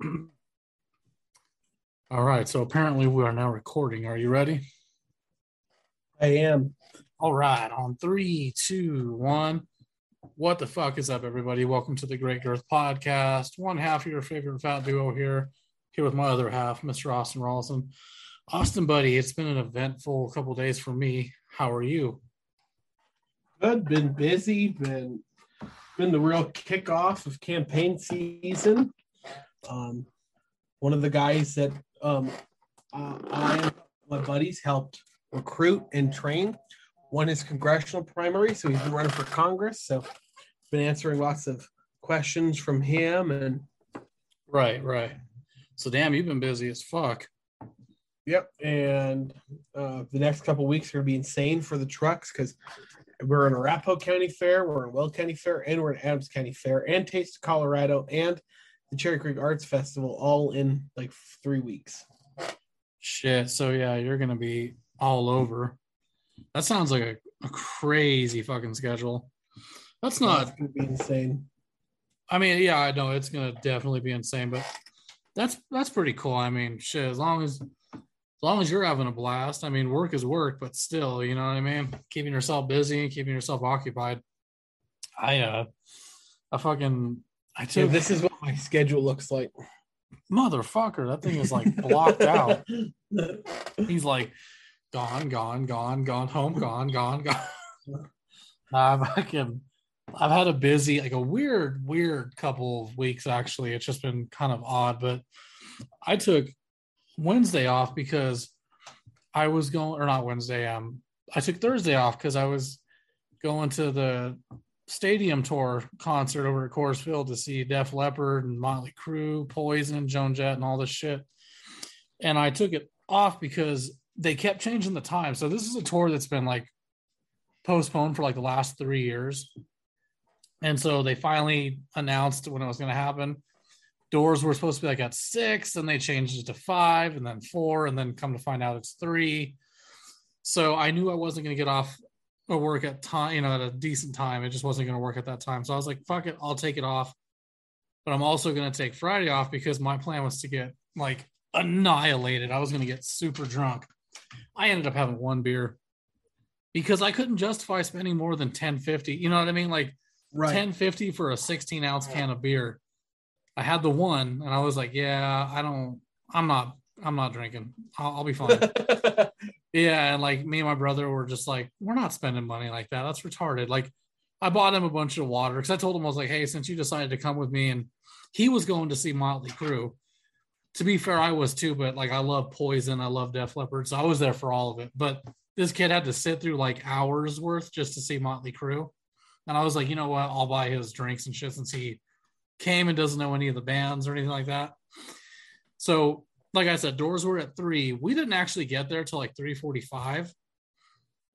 All right, so apparently we are now recording. Are you ready? I am. All right, on three, two, one. What the fuck is up, everybody? Welcome to the Great Girth Podcast. One half of your favorite fat duo here, here with my other half, Mr. Austin Rawson. Austin, buddy, it's been an eventful couple days for me. How are you? Good. Been busy. Been been the real kickoff of campaign season. Um, one of the guys that um, uh, I and my buddies helped recruit and train won his congressional primary, so he's been running for Congress. So been answering lots of questions from him and Right, right. So damn, you've been busy as fuck. Yep, and uh, the next couple weeks are gonna be insane for the trucks because we're in Arapahoe County Fair, we're in Weld County Fair, and we're in Adams County Fair, and Taste of Colorado, and the Cherry Creek Arts Festival, all in like three weeks. Shit. So yeah, you're gonna be all over. That sounds like a, a crazy fucking schedule. That's not. Gonna be insane. I mean, yeah, I know it's gonna definitely be insane, but that's that's pretty cool. I mean, shit. As long as as long as you're having a blast. I mean, work is work, but still, you know what I mean. Keeping yourself busy and keeping yourself occupied. I uh, I fucking I took this is what my schedule looks like. motherfucker. That thing is like blocked out. He's like, gone, gone, gone, gone, home, gone, gone, gone. Fucking. I've had a busy, like a weird, weird couple of weeks. Actually, it's just been kind of odd. But I took Wednesday off because I was going, or not Wednesday. Um, I took Thursday off because I was going to the stadium tour concert over at Coors Field to see Def Leppard and Motley Crue, Poison, Joan Jett, and all this shit. And I took it off because they kept changing the time. So this is a tour that's been like postponed for like the last three years. And so they finally announced when it was going to happen. Doors were supposed to be like at six, and they changed it to five, and then four, and then come to find out it's three. So I knew I wasn't going to get off or work at time, you know, at a decent time. It just wasn't going to work at that time. So I was like, fuck it, I'll take it off. But I'm also going to take Friday off because my plan was to get like annihilated. I was going to get super drunk. I ended up having one beer because I couldn't justify spending more than 1050. You know what I mean? Like Right. 1050 for a 16 ounce can of beer. I had the one and I was like, yeah, I don't, I'm not, I'm not drinking. I'll, I'll be fine. Yeah, and like me and my brother were just like, we're not spending money like that. That's retarded. Like, I bought him a bunch of water because I told him I was like, hey, since you decided to come with me, and he was going to see Motley Crue. To be fair, I was too, but like I love Poison, I love Def Leppard, so I was there for all of it. But this kid had to sit through like hours worth just to see Motley Crue, and I was like, you know what? I'll buy his drinks and shit since he came and doesn't know any of the bands or anything like that. So like I said, doors were at three. We didn't actually get there till like three forty-five,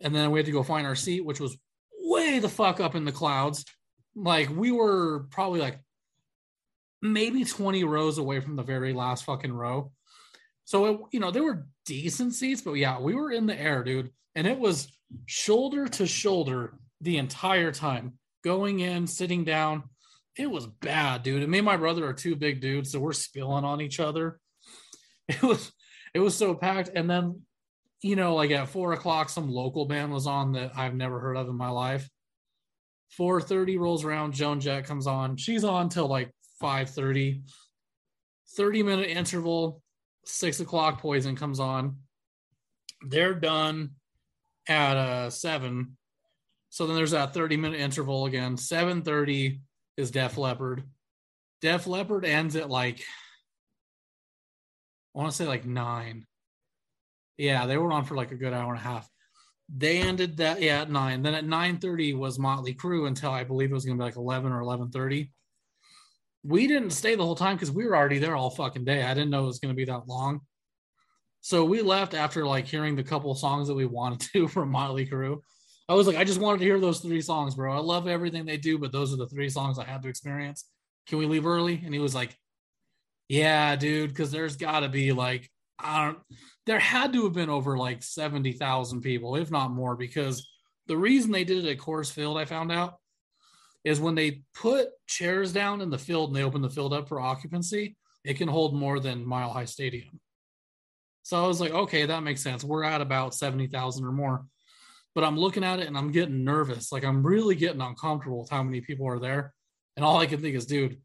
and then we had to go find our seat, which was way the fuck up in the clouds. Like we were probably like maybe twenty rows away from the very last fucking row. So it, you know there were decent seats, but yeah, we were in the air, dude, and it was shoulder to shoulder the entire time, going in, sitting down. It was bad, dude. And me and my brother are two big dudes, so we're spilling on each other it was it was so packed. And then you know like at four o'clock some local band was on that i've never heard of in my life. 4.30 rolls around. Joan jett comes on. She's on till like 5.30 30 minute interval. Six o'clock poison comes on. They're done at uh seven. So then there's that 30 minute interval again. 7.30 is def leppard def leppard ends at like I want to say like nine. Yeah, they were on for like a good hour and a half. They ended that yeah at nine. Then at nine thirty was Motley Crue until I believe it was going to be like eleven or eleven thirty. We didn't stay the whole time because we were already there all fucking day. I didn't know it was going to be that long. So we left after like hearing the couple songs that we wanted to from Motley Crue. I was like, I just wanted to hear those three songs, bro. I love everything they do, but those are the three songs I had to experience. Can we leave early? And he was like, yeah, dude, because there's got to be like, I don't, there had to have been over like 70,000 people, if not more, because the reason they did it at Coors Field, I found out, is when they put chairs down in the field and they open the field up for occupancy, it can hold more than Mile High Stadium. So I was like, okay, that makes sense. We're at about 70,000 or more. But I'm looking at it and I'm getting nervous. Like I'm really getting uncomfortable with how many people are there. And all I can think is, dude,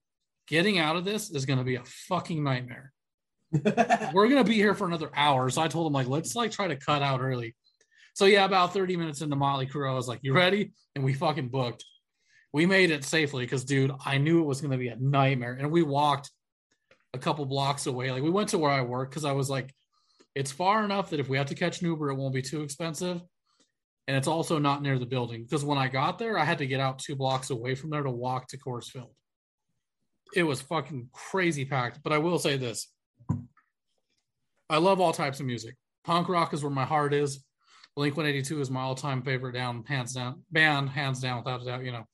getting out of this is going to be a fucking nightmare. We're going to be here for another hour. So I told him, like, let's like try to cut out early. So yeah, about 30 minutes into Motley Crue, I was like, you ready? And we fucking booked. We made it safely because, dude, I knew it was going to be a nightmare. And we walked a couple blocks away. Like we went to where I work because I was like, it's far enough that if we have to catch an Uber, it won't be too expensive. And it's also not near the building because when I got there, I had to get out two blocks away from there to walk to Coors Field. It was fucking crazy packed. But I will say this I love all types of music. Punk rock is where my heart is. Blink 182 is my all time favorite down, hands down, band, hands down, without a doubt, you know.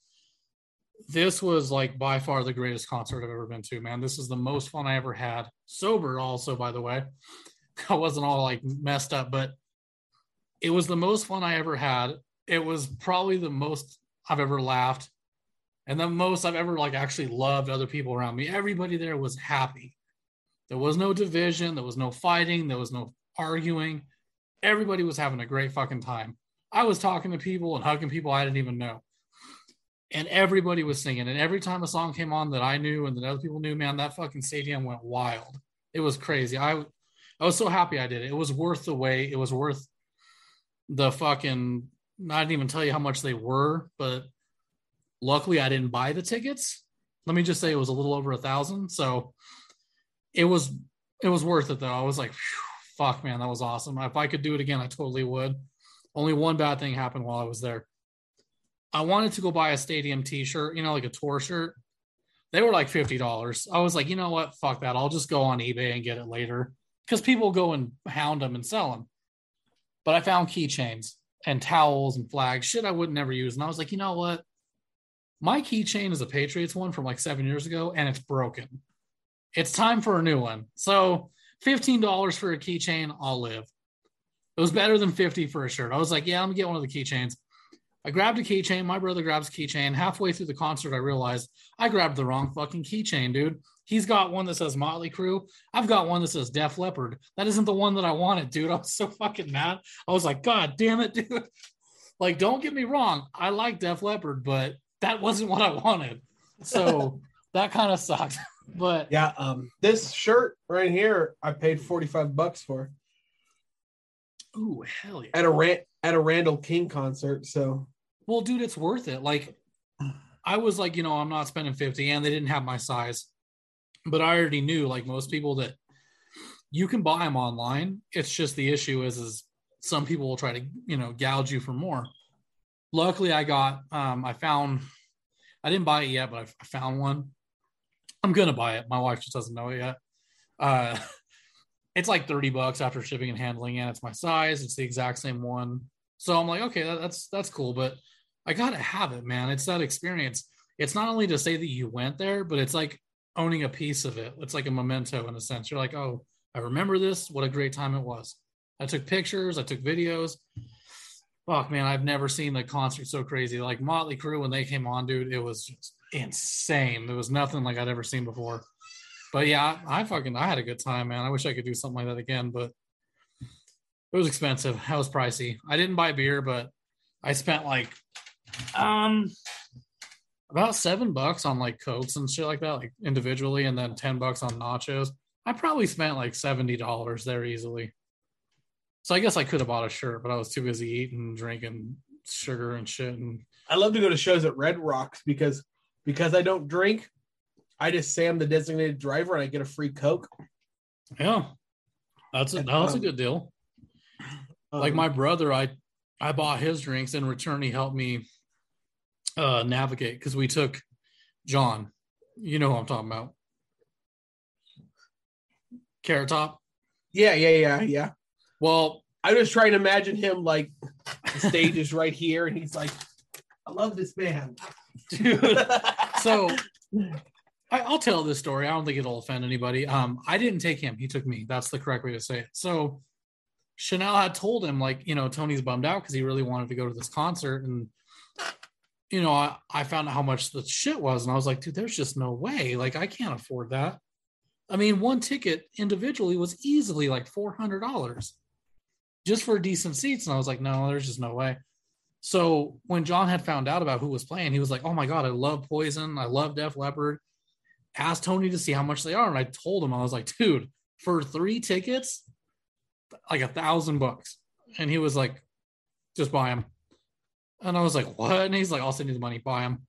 This was like by far the greatest concert I've ever been to, man. This is the most fun I ever had. Sober, also, by the way. I wasn't all like messed up, but it was the most fun I ever had. It was probably the most I've ever laughed and the most I've ever like actually loved other people around me. Everybody there was happy. There was no division, there was no fighting, there was no arguing. Everybody was having a great fucking time. I was talking to people and hugging people I didn't even know. And everybody was singing. And every time a song came on that I knew and that other people knew, man, that fucking stadium went wild. It was crazy. I I was so happy I did it. It was worth the wait. It was worth the fucking I didn't even tell you how much they were, but luckily I didn't buy the tickets. Let me just say it was a little over a thousand. So it was it was worth it though. I was like, fuck man, that was awesome. If I could do it again, I totally would. Only one bad thing happened while I was there. I wanted to go buy a stadium t-shirt, you know, like a tour shirt. They were like $50. I was like, you know what? Fuck that. I'll just go on eBay and get it later because people go and hound them and sell them. But I found keychains and towels and flags, shit I would never use. And I was like, you know what? My keychain is a Patriots one from like seven years ago and it's broken. It's time for a new one. So $15 for a keychain, I'll live. It was better than 50 for a shirt. I was like, yeah, I'm gonna get one of the keychains. I grabbed a keychain. My brother grabs keychain. Halfway through the concert, I realized I grabbed the wrong fucking keychain, dude. He's got one that says Motley Crue. I've got one that says Def Leppard. That isn't the one that I wanted, dude. I was so fucking mad. I was like, God damn it, dude. Like, don't get me wrong. I like Def Leppard, but that wasn't what I wanted. So that kind of sucked. But yeah, um, this shirt right here, I paid 45 bucks for ooh, hell yeah. at a rant at a Randall King concert. So Well, dude, it's worth it. Like I was like, you know, I'm not spending 50 and they didn't have my size. But I already knew, like most people, that you can buy them online. It's just the issue is is some people will try to, you know, gouge you for more. Luckily, I got um I found I didn't buy it yet, but I, found one. I'm gonna buy it. My wife just doesn't know it yet. Uh it's like 30 bucks after shipping and handling and it's my size. It's the exact same one. So i'm like okay that, that's that's cool. But i gotta have it man. It's that experience. It's not only to say that you went there but it's like owning a piece of it. It's like a memento in a sense. You're like oh i remember this. What a great time it was. I took pictures. I took videos fuck man i've never seen the concert so crazy like motley crue when they came on dude it was just insane there was nothing like i'd ever seen before but yeah, I, I fucking I had a good time, man. I wish I could do something like that again, but it was expensive. That was pricey. I didn't buy beer, but I spent like um about seven bucks on like cokes and shit like that, like individually, and then ten bucks on nachos. I probably spent like seventy dollars there easily. So I guess I could have bought a shirt, but I was too busy eating, drinking sugar and shit. And I love to go to shows at Red Rocks because because I don't drink. I just say I'm the designated driver and I get a free Coke. yeah, that's a that's a good deal. like Um, my brother, I I bought his drinks. In return, he helped me uh navigate because we took John. You know who I'm talking about. Carrot Top. Yeah, yeah, yeah, yeah. Well, I was trying to imagine him like the stage is right here and he's like, I love this band. dude. so I, I'll tell this story. I don't think it'll offend anybody. Um, I didn't take him; he took me. That's the correct way to say it. So Chanel had told him, like, you know, Tony's bummed out because he really wanted to go to this concert, and you know, I, I found out how much the shit was, and I was like, dude, there's just no way. Like, I can't afford that. I mean, one ticket individually was easily like four hundred dollars just for decent seats, and I was like, no, there's just no way. So when John had found out about who was playing, he was like, "Oh my god, I love Poison, I love Def Leppard." Asked Tony to see how much they are, and I told him I was like, "Dude, for three tickets, like a thousand bucks," and he was like, "Just buy them." And I was like, "What?" And he's like, "I'll send you the money, buy them."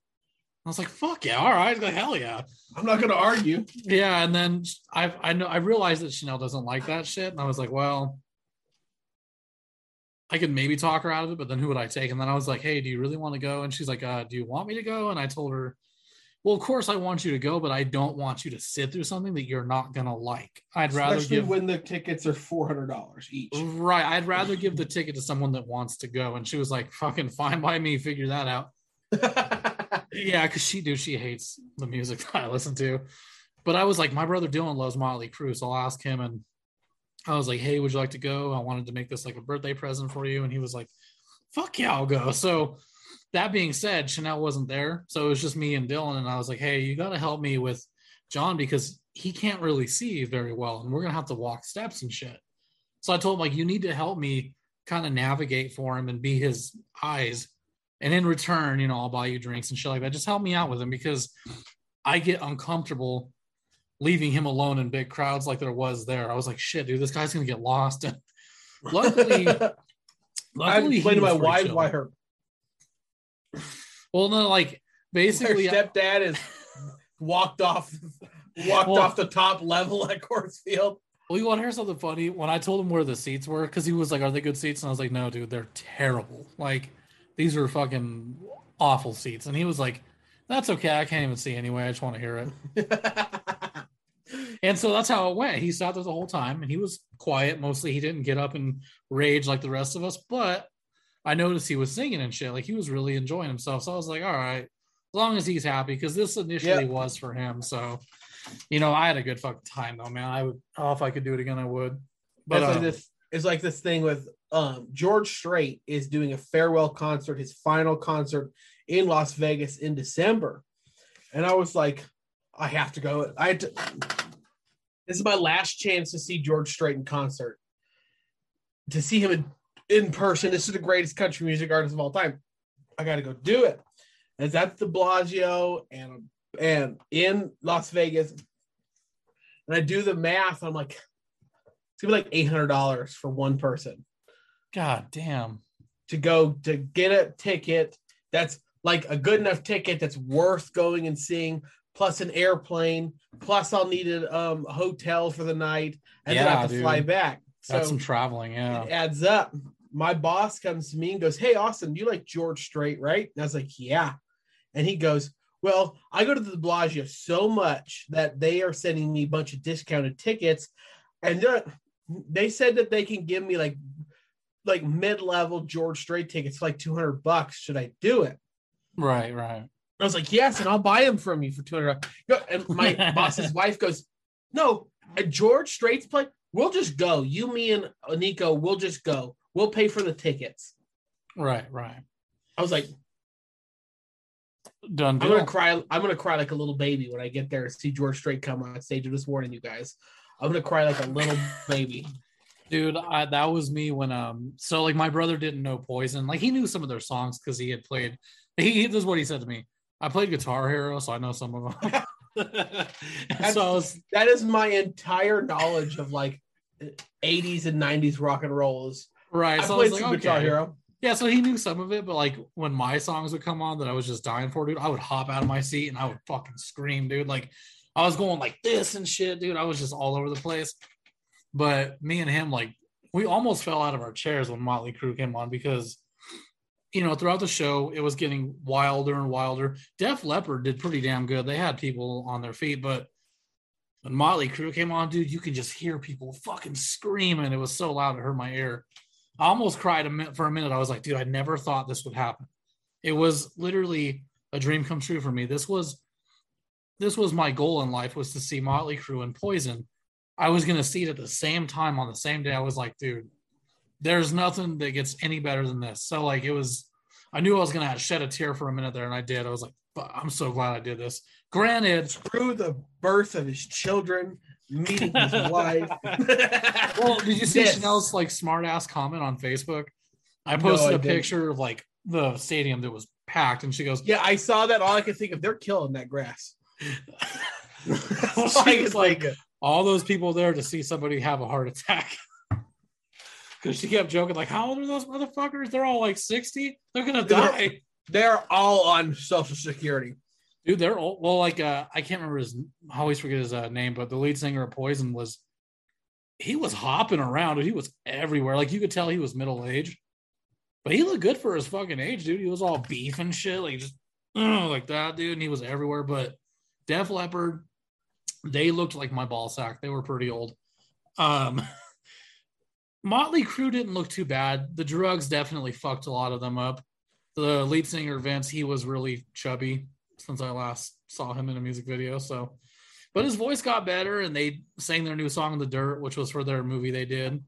I was like, "Fuck yeah, all right, like hell yeah." I'm not gonna argue. Yeah, and then I I know I realized that Chanel doesn't like that shit, and I was like, well, I could maybe talk her out of it, but then who would I take? And then I was like, hey, do you really want to go? And she's like, uh, do you want me to go? And I told her, well, of course I want you to go, but I don't want you to sit through something that you're not gonna like. I'd rather Especially give when the tickets are four hundred dollars each. right. I'd rather give the ticket to someone that wants to go. And she was like, fucking fine by me, figure that out. Yeah, because she do she hates the music that I listen to. But I was like, my brother Dylan loves Motley Crue, so I'll ask him. And I was like, hey, would you like to go? I wanted to make this like a birthday present for you. And he was like, fuck yeah, I'll go. So that being said, Chanel wasn't there. So it was just me and Dylan. And I was like, hey, you got to help me with John because he can't really see very well. And we're going to have to walk steps and shit. So I told him, like, you need to help me kind of navigate for him and be his eyes. And in return, you know, I'll buy you drinks and shit like that. Just help me out with him because I get uncomfortable leaving him alone in big crowds like there was there. I was like, shit, dude, this guy's gonna get lost. And luckily, I luckily explained to he my was pretty wife why her, Well, no, like her basically, stepdad is walked off walked Well- off the top level at Coors Field. well, you want to hear something funny? When I told him where the seats were, because he was like, "Are they good seats?" and I was like, "No, dude, they're terrible. Like these are fucking awful seats." And he was like, "That's okay. I can't even see anyway. I just want to hear it." And so that's how it went. He sat there the whole time and he was quiet. Mostly he didn't get up and rage like the rest of us, but I noticed he was singing and shit. Like he was really enjoying himself. So I was like, all right, as long as he's happy, because this initially Yep. was for him. So, you know, I had a good fucking time though, man. I would, oh, if I could do it again, I would. But it's like this it's like this thing with um George Strait is doing a farewell concert, his final concert in Las Vegas in December. And I was like, I have to go. I to this is my last chance to see George Strait in concert. To see him in, in person. This is the greatest country music artist of all time. I gotta go do it. And at the Bellagio and and in Las Vegas. And I do the math. I'm like, it's gonna be like eight hundred dollars for one person God damn. to go to get a ticket that's like a good enough ticket that's worth going and seeing, plus an airplane, plus I'll need a um, hotel for the night, and then I have to dude. fly back. So That's some traveling. Yeah. it adds up. My boss comes to me and goes, Hey, Austin, you like George Strait, right? And I was like, Yeah. And he goes, Well, I go to the Bellagio so much that they are sending me a bunch of discounted tickets. And they're- said that they can give me like like mid-level George Strait tickets like 200 bucks. Should I do it? Right, right. I was like, yes, and I'll buy them from you for 200. Go- And my boss's wife goes, no, at George Strait's play, we'll just go. You, me, and Nico, we'll just go. We'll pay for the tickets. Right, right. I was like, Done I'm gonna cry. I'm gonna cry like a little baby when I get there and see George Strait come on stage. I'm just warning you guys. I'm gonna cry like a little baby. dude I, that was me when um so like my brother didn't know poison like he knew some of their songs because he had played he this is what he said to me i played guitar hero so i know some of them so was That is my entire knowledge of like 80s and 90s rock and rolls. right I so I played was some like, Guitar. Hero. yeah so he knew some of it but like when my songs would come on that i was just dying for dude i would hop out of my seat and i would fucking scream dude like i was going like this and shit dude i was just all over the place but me and him like we almost fell out of our chairs when motley crue came on because you know throughout the show it was getting wilder and wilder. Def leppard did pretty damn good. They had people on their feet but when motley crue came on dude you could just hear people fucking screaming. It was so loud it hurt my ear. I almost cried a minute for a minute. I was like dude i never thought this would happen. It was literally a dream come true for me. This was this was my goal in life was to see motley crue and poison. I was gonna see it at the same time on the same day. I was like, dude, there's nothing that gets any better than this. So like it was, I knew I was gonna shed a tear for a minute there, and I did. I was like, "Fuck, I'm so glad I did this. Granted, Through the birth of his children, meeting his wife. Well, did you see Yes. Chanel's like smart ass comment on Facebook? I No, posted I a didn't. picture of like the stadium that was packed, and she goes, Yeah, I saw that. All I could think of, they're killing that grass. Was like, all those people there to see somebody have a heart attack. Because she kept joking, like, how old are those motherfuckers? They're all like 60. They're gonna They're- die. they're all on Social Security. Dude, they're old. Well, like, uh, I can't remember his, I always forget his uh, name, but the lead singer of Poison was, he was hopping around, dude. He was everywhere. Like, you could tell he was middle aged, but he looked good for his fucking age, dude. He was all beef and shit, like, just like that, dude. And he was everywhere. But Def Leppard, they looked like my ball sack. They were pretty old. Um, Motley Crue didn't look too bad. The drugs definitely fucked a lot of them up. The lead singer Vince, he was really chubby since I last saw him in a music video. So, but his voice got better, and they sang their new song "In the Dirt," which was for their movie they did.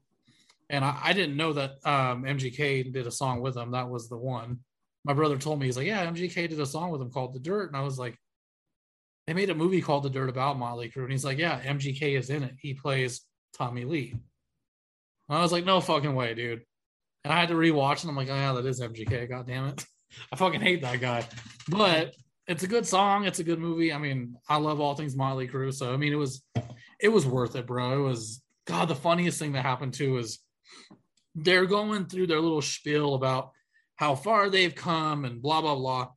And I, I didn't know that um, MGK did a song with them. That was the one. My brother told me he's like, "Yeah, MGK did a song with him called "The Dirt," and I was like, "They made a movie called "The Dirt" about Motley Crue," and he's like, "Yeah, MGK is in it. He plays Tommy Lee." And I was like, "No fucking way, dude." And I had to rewatch, and I'm like, "Oh yeah, that is MGK. God damn it." I fucking hate that guy. But it's a good song. It's a good movie. I mean, I love all things Motley Crue. So I mean, it was it was worth it, bro. It was God. The funniest thing that happened too is they're going through their little spiel about how far they've come and blah blah blah.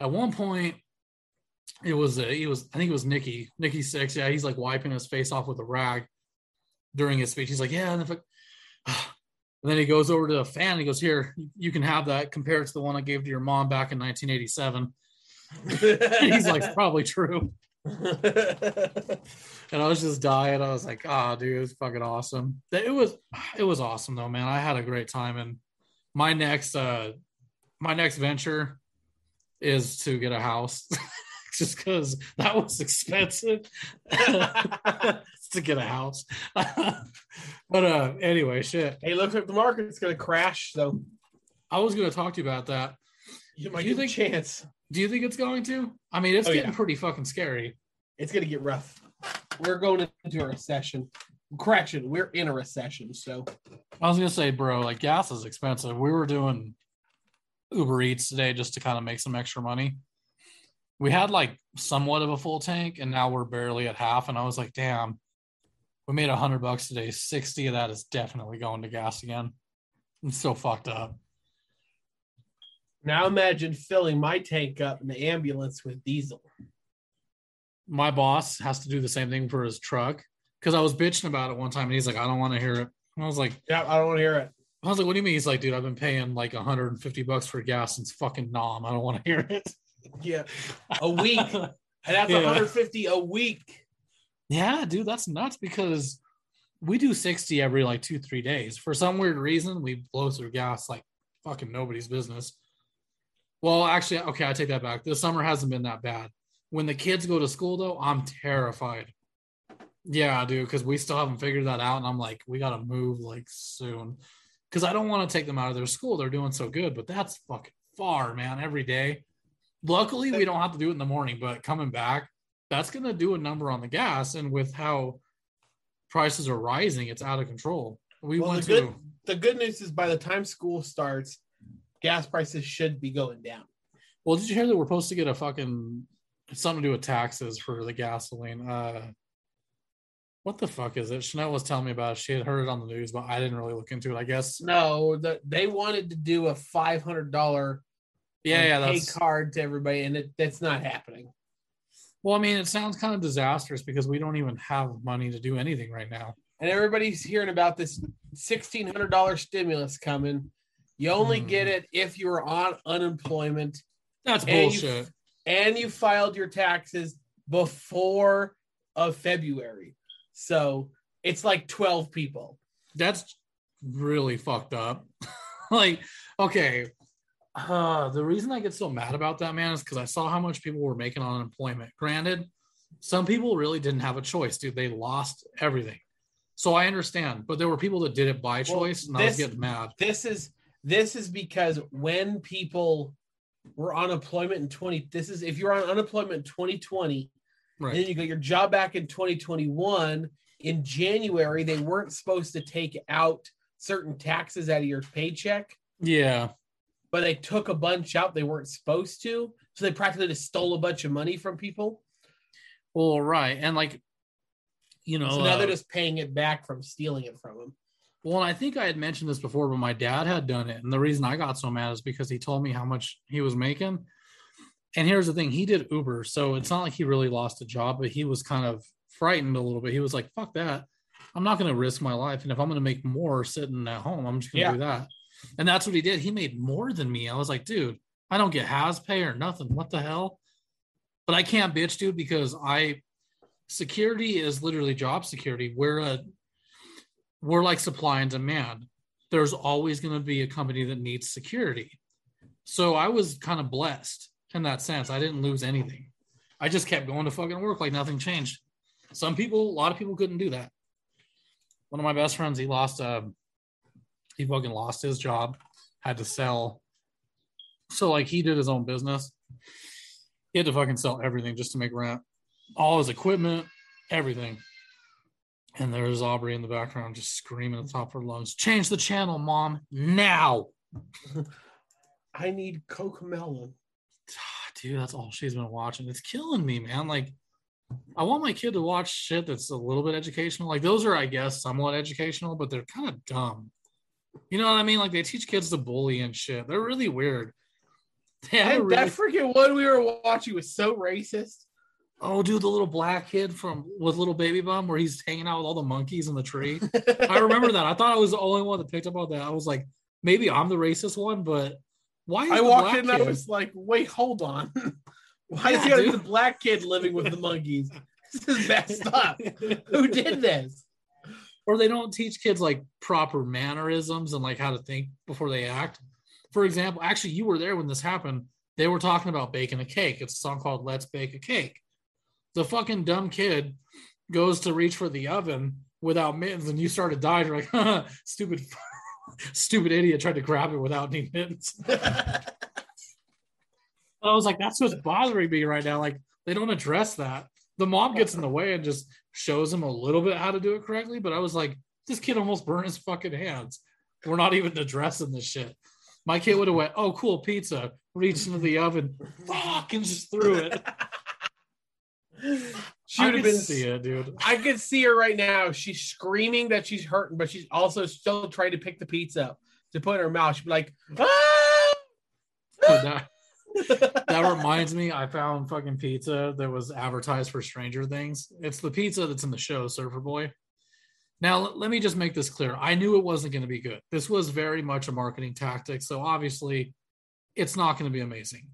At one point, it was a, it was I think it was Nikki Nikki Sixx. Yeah, he's like wiping his face off with a rag during his speech. He's like, yeah, and it, and then he goes over to a fan. And he goes, "Here, you can have that. Compare it to the one I gave to your mom back in 1987." He's like, "Probably true." And I was just dying. I was like, "Ah, dude, it's fucking awesome." It was, it was awesome though, man. I had a great time, and my next, uh, my next venture is to get a house, just because that was expensive to get a house. but uh, anyway, shit. hey, looks like the market's gonna crash, so I was going to talk to you about that. you might Do you think- chance. Do you think it's going to? I mean, it's Oh, getting yeah. pretty fucking scary. It's gonna get rough. We're going into a recession. Correction, we're in a recession, so I was gonna say, bro, like gas is expensive. We were doing Uber Eats today just to kind of make some extra money. We had like somewhat of a full tank, and now we're barely at half. And I was like, damn, we made a hundred bucks today. Sixty of that is definitely going to gas again. I'm so fucked up. now imagine filling my tank up in the ambulance with diesel. My boss has to do the same thing for his truck because I was bitching about it one time, and he's like, I don't want to hear it. And I was like, Yeah, I don't want to hear it. I was like, what do you mean? He's like, dude, I've been paying like 150 bucks for gas since fucking Nom. I don't want to hear it. Yeah, a week, and that's Yeah. 150 a week. Yeah, dude, that's nuts because we do 60 every like two, three days. For some weird reason, we blow through gas like fucking nobody's business. Well, actually, okay, I take that back. This summer hasn't been that bad. When the kids go to school, though, I'm terrified. Yeah, dude, because we still haven't figured that out. And I'm like, we got to move like soon. Because I don't want to take them out of their school. They're doing so good, but that's fucking far, man, every day. Luckily, we don't have to do it in the morning, but coming back, that's going to do a number on the gas. And with how prices are rising, it's out of control. We Well, went the to, good the good news is by the time school starts, gas prices should be going down. well, did you hear that we're supposed to get a fucking something to do with taxes for the gasoline? Uh, what the fuck is it? Chanel was telling me about it. She had heard it on the news, but I didn't really look into it. I guess. No, the, they wanted to do a five hundred dollar Yeah, yeah, pay card to everybody, and it, that's not happening. Well. I mean, it sounds kind of disastrous because we don't even have money to do anything right now. And everybody's hearing about this sixteen hundred dollar stimulus coming. You only Hmm. get it if you're on unemployment That's And you- bullshit. and you filed your taxes before of February. So it's like twelve people. that's really fucked up. like, okay, uh, the reason I get so mad about that, man, is because I saw how much people were making on unemployment. Granted, some people really didn't have a choice, dude. They lost everything. So I understand, but there were people that did it by Well, choice, and I was this- getting mad. This is this is because when people were on unemployment in 20 this is if you're on unemployment in 2020 And Right. then you got your job back in 2021. In January, they weren't supposed to take out certain taxes out of your paycheck, Yeah. But they took a bunch out they weren't supposed to. So they practically just stole a bunch of money from people. Well, right. And like, you know, so now uh, they're just paying it back from stealing it from them. Well, and I think I had mentioned this before, but my dad had done it. And the reason I got so mad is because he told me how much he was making. And here's the thing he did Uber. So it's not like he really lost a job, but he was kind of frightened a little bit. He was like, fuck that. I'm not going to risk my life. And if I'm going to make more sitting at home, I'm just going to Yeah. do that. And that's what he did. He made more than me. I was like, dude, I don't get has pay or nothing. What the hell? But I can't bitch, dude, because I security is literally job security. We're a we're like supply and demand. There's always going to be a company that needs security. So I was kind of blessed in that sense. I didn't lose anything. I just kept going to fucking work like nothing changed. Some people, a lot of people couldn't do that. One of my best friends, he lost uh he fucking lost his job, had to sell. So like he did his own business. He had to fucking sell everything just to make rent. All his equipment, everything. And there's Aubrey in the background just screaming at the top of her lungs, change the channel, mom, now. I need Cocomelon. Ah, dude, that's all she's been watching. It's killing me, man. Like, I want my kid to watch shit that's a little bit educational. Like, those are, I guess, somewhat educational, but they're kind of dumb. You know what I mean? Like, they teach kids to bully and shit. They're really weird. They And really- that freaking one we were watching was so racist. oh, dude, the little black kid from with little baby bum where he's hanging out with all the monkeys in the tree. I remember that. I thought I was the only one that picked up on that. I was like, maybe I'm the racist one, but why? Is I walked in and I was like, wait, hold on. Why is Yeah, he be dude. the black kid living with the monkeys? This is messed up. Who did this? Or they don't teach kids like proper mannerisms and like how to think before they act. For example, actually, you were there when this happened. They were talking about baking a cake. It's a song called Let's Bake a Cake. The fucking dumb kid goes to reach for the oven without mittens and you start to die. You're like, stupid, stupid idiot tried to grab it without any mittens. I was like, that's what's bothering me right now. Like, they don't address that. The mom gets in the way and just shows him a little bit how to do it correctly. But I was like, this kid almost burned his fucking hands. We're not even addressing this shit. My kid would have went, oh, cool, pizza, reached into the oven, fuck, and just threw it. She would have been. see it, dude. I could see her right now. She's screaming that she's hurting, but she's also still trying to pick the pizza up to put in her mouth. She'd be like, ah! But that reminds me, I found fucking pizza that was advertised for Stranger Things. It's the pizza that's in the show, Surfer Boy. Now, let me just make this clear. I knew it wasn't going to be good. This was very much a marketing tactic. So obviously, it's not going to be amazing.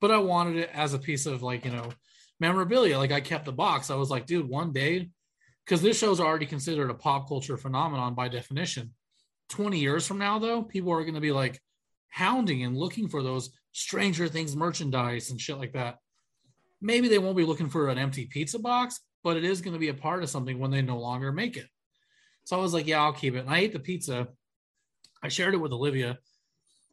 But I wanted it as a piece of like, you know, memorabilia. Like I kept the box. I was like, dude, one day, because this show's already considered a pop culture phenomenon by definition. 20 years from now, though, people are going to be like hounding and looking for those Stranger Things merchandise and shit like that. Maybe they won't be looking for an empty pizza box, but it is going to be a part of something when they no longer make it. So I was like, yeah, I'll keep it. And I ate the pizza. I shared it with Olivia.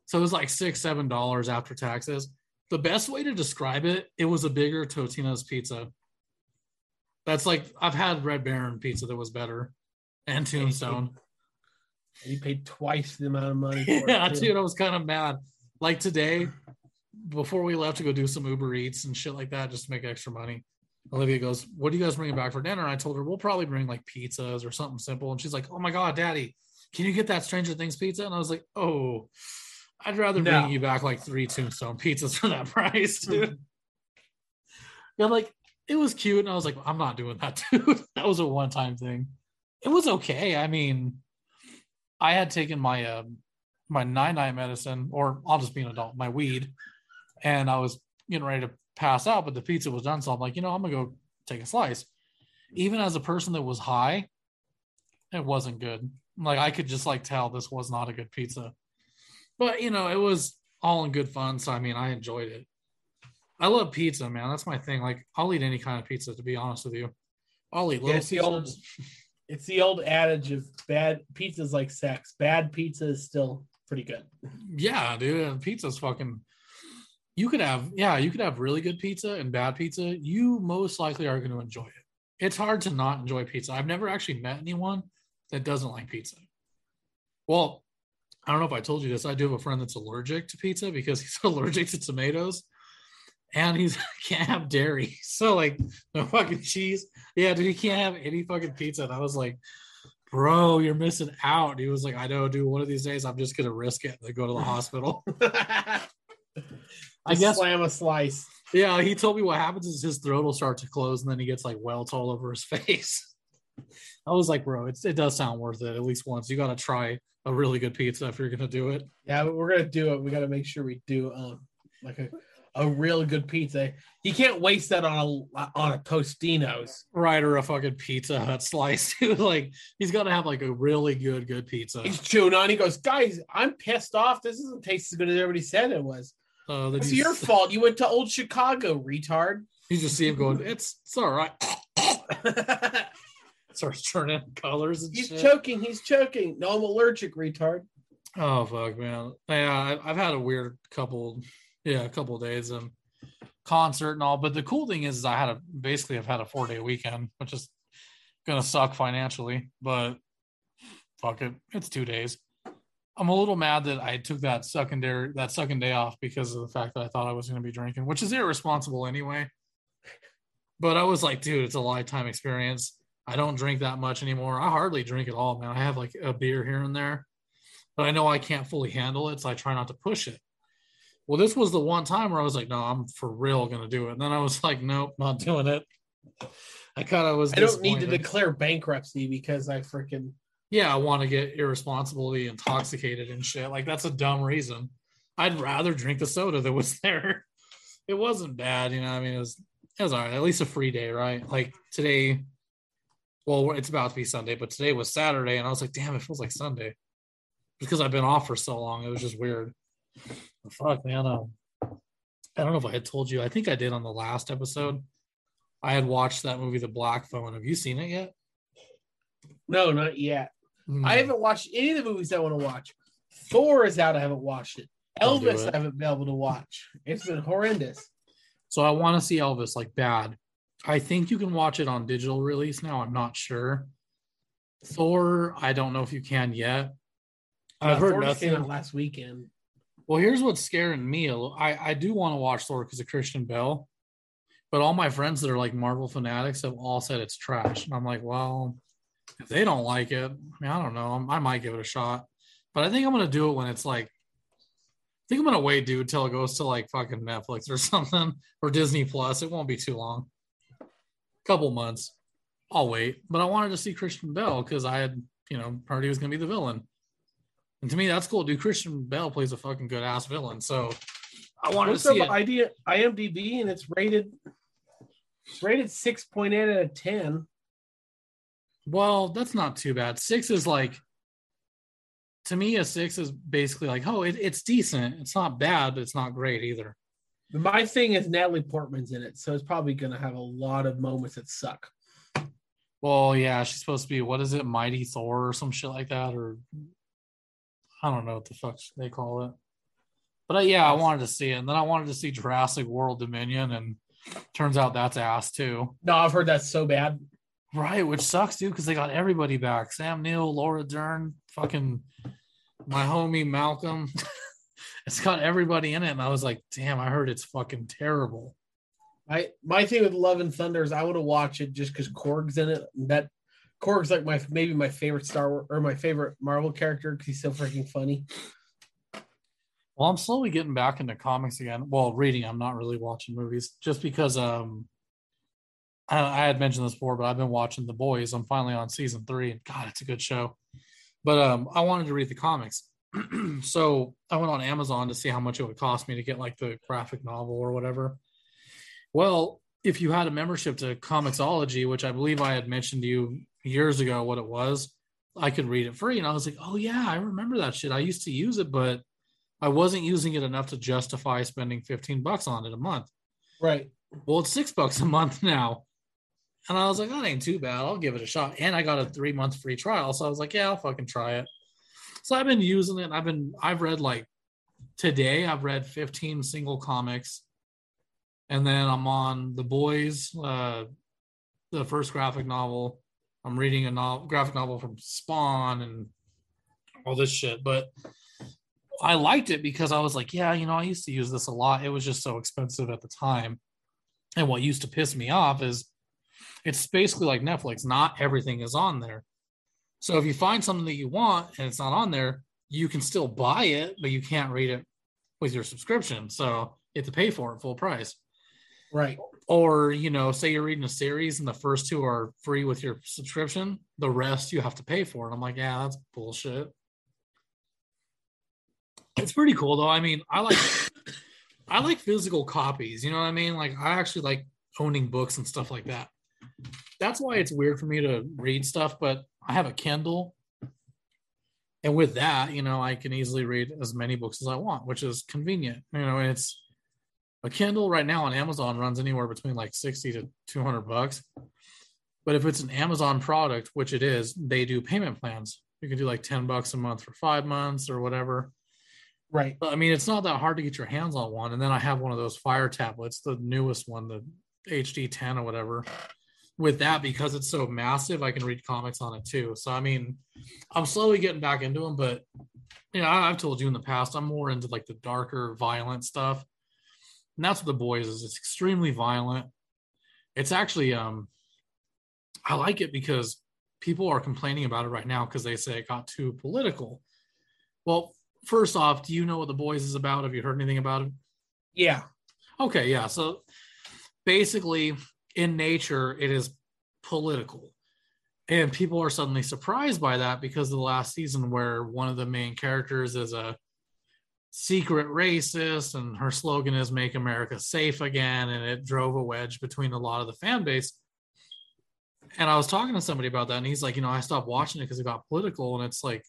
So it was like six, seven dollars after taxes. The best way to describe it, it was a bigger Totino's pizza. That's like I've had Red Baron pizza that was better and Tombstone. You paid twice the amount of money. For Yeah, it, too. dude, I was kind of mad. Like today, before we left to go do some Uber Eats and shit like that, just to make extra money. Olivia goes, "What are you guys bringing back for dinner?" I told her we'll probably bring like pizzas or something simple, and she's like, "Oh my god, Daddy, can you get that Stranger Things pizza?" And I was like, "Oh, I'd rather No. bring you back like three Tombstone pizzas for that price, dude." yeah, like it was cute, and I was like, "I'm not doing that, dude. that was a one-time thing. It was okay. I mean, I had taken my um my nine night medicine, or I'll just be an adult, my weed, and I was getting ready to pass out, but the pizza was done. So I'm like, you know, I'm gonna go take a slice. Even as a person that was high, it wasn't good. Like I could just like tell this was not a good pizza. But you know, it was all in good fun. So I mean, I enjoyed it. I love pizza, man. That's my thing. Like I'll eat any kind of pizza, to be honest with you. I'll eat Yeah, little it's the old- It's the old adage of bad pizza's like sex. Bad pizza is still pretty good. Yeah, dude. Pizza's fucking you could have yeah you could have really good pizza and bad pizza. You most likely are going to enjoy it. It's hard to not enjoy pizza. I've never actually met anyone that doesn't like pizza. Well i don't know if i told you this. I do have a friend that's allergic to pizza because he's allergic to tomatoes and he's can't have dairy. So like no fucking cheese. Yeah dude he can't have any fucking pizza. And i was like bro you're missing out. And he was like i know dude one of these days i'm just gonna risk it and go to the hospital I guess slam a slice. Yeah, he told me what happens is his throat will start to close and then he gets like welts all over his face. I was like, bro, it's, it does sound worth it at least once. You got to try a really good pizza if you're gonna do it. Yeah, we're gonna do it. We got to make sure we do um like a a real good pizza. You can't waste that on a on a Totino's. Right, or a fucking Pizza Hut slice. like he's got to have like a really good good pizza. He's chewing on. He goes, guys, I'm pissed off. This doesn't taste as good as everybody said it was. Uh, it's your fault. You went to old Chicago, retard. You just see him going, it's it's all right. Starts turning colors He's shit. choking. He's choking. No, I'm allergic, retard. Oh fuck, man. Yeah, I've had a weird couple, yeah, a couple days and concert and all. But the cool thing is, is I had a basically I've had a four day weekend, which is gonna suck financially, but fuck it, it's two days. I'm a little mad that I took that secondary that second day off because of the fact that I thought I was going to be drinking, which is irresponsible anyway. But I was like, dude, it's a lifetime experience. I don't drink that much anymore. I hardly drink at all, man. I have like a beer here and there, but I know I can't fully handle it, so I try not to push it. Well, this was the one time where I was like, no, I'm for real going to do it. And then I was like, nope, not doing it. I kind of was. I don't need to declare bankruptcy because I freaking yeah, I want to get irresponsibly intoxicated and shit. Like that's a dumb reason. I'd rather drink the soda that was there. It wasn't bad, you know. I mean, it was it was all right. At least a free day, right? Like today. Well, it's about to be Sunday, but today was Saturday, and I was like, "Damn, it feels like Sunday," because I've been off for so long. It was just weird. Fuck, man. Um, I don't know if I had told you. I think I did on the last episode. I had watched that movie, The Black Phone. Have you seen it yet? No, not yet. Mm. I haven't watched any of the movies I want to watch. Thor is out. I haven't watched it. Elvis, it. I haven't been able to watch. It's been horrendous. So I want to see Elvis like bad. I think you can watch it on digital release now. I'm not sure. Thor, I don't know if you can yet. I've heard Thor nothing last weekend. Well, here's what's scaring me. I I do want to watch Thor because of Christian Bale, but all my friends that are like Marvel fanatics have all said it's trash, and I'm like, well, if they don't like it, I mean, I don't know. I might give it a shot, but I think I'm gonna do it when it's like. I think I'm gonna wait, dude, till it goes to like fucking Netflix or something or Disney Plus. It won't be too long. A couple months, I'll wait. But I wanted to see Christian Bale because I had, you know, heard he was gonna be the villain. And to me, that's cool, dude. Christian Bale plays a fucking good ass villain. So I wanted What's to see it. Idea IMDb and it's rated. It's rated six point eight out of ten. Well, that's not too bad. Six is like, to me, a six is basically like, oh, it, it's decent. It's not bad, but it's not great either. My thing is Natalie Portman's in it, so it's probably going to have a lot of moments that suck. Well, yeah, she's supposed to be what is it, Mighty Thor or some shit like that, or I don't know what the fuck they call it. But uh, yeah, I wanted to see it, and then I wanted to see Jurassic World Dominion, and turns out that's ass too. No, I've heard that's so bad. Right, which sucks, dude, because they got everybody back. Sam Neill, Laura Dern, fucking my homie Malcolm. it's got everybody in it. And I was like, damn, I heard it's fucking terrible. I my thing with Love and Thunder is I would have watched it just because Korg's in it. That Korg's like my maybe my favorite Star Wars or my favorite Marvel character because he's so freaking funny. Well, I'm slowly getting back into comics again. Well, reading. I'm not really watching movies just because um I, I had mentioned this before, but I've been watching The Boys. I'm finally on season three, and God, it's a good show. But um, I wanted to read the comics, so I went on Amazon to see how much it would cost me to get like the graphic novel or whatever. Well, if you had a membership to Comixology, which I believe I had mentioned to you years ago, what it was, I could read it free. And I was like, oh yeah, I remember that shit. I used to use it, but I wasn't using it enough to justify spending 15 bucks on it a month. Right. Well, it's six bucks a month now. And I was like, that ain't too bad. I'll give it a shot. And I got a three month free trial. So I was like, yeah, I'll fucking try it. So I've been using it. I've been, I've read like today I've read 15 single comics, and then I'm on The Boys, uh, the first graphic novel. I'm reading a novel, graphic novel from Spawn and all this shit. But I liked it because I was like, yeah, you know, I used to use this a lot. It was just so expensive at the time. And what used to piss me off is it's basically like Netflix. Not everything is on there. So if you find something that you want and it's not on there, you can still buy it, but you can't read it with your subscription. So you have to pay for it full price. Right. Or, you know, say you're reading a series and the first two are free with your subscription, the rest you have to pay for. And I'm like, yeah, that's bullshit. It's pretty cool though. I mean, I like I like physical copies, you know what I mean? Like I actually like owning books and stuff like that. That's why it's weird for me to read stuff, but I have a Kindle. And with that, you know, I can easily read as many books as I want, which is convenient. You know, it's a Kindle right now on Amazon runs anywhere between like 60 to 200 bucks. But if it's an Amazon product, which it is, they do payment plans. You can do like 10 bucks a month for five months or whatever. Right. But I mean, it's not that hard to get your hands on one. And then I have one of those Fire tablets, the newest one, the HD 10 or whatever. With that, because it's so massive, I can read comics on it too. So, I mean, I'm slowly getting back into them. But, you know, I, I've told you in the past, I'm more into like the darker, violent stuff. And that's what the boys is. It's extremely violent. It's actually, um, I like it because people are complaining about it right now because they say it got too political. Well, first off, do you know what the boys is about? Have you heard anything about it? Yeah. Okay, yeah. So basically, in nature, it is political. And people are suddenly surprised by that because of the last season where one of the main characters is a secret racist and her slogan is make America safe again. And it drove a wedge between a lot of the fan base. And I was talking to somebody about that, and he's like, you know, I stopped watching it because it got political. And it's like,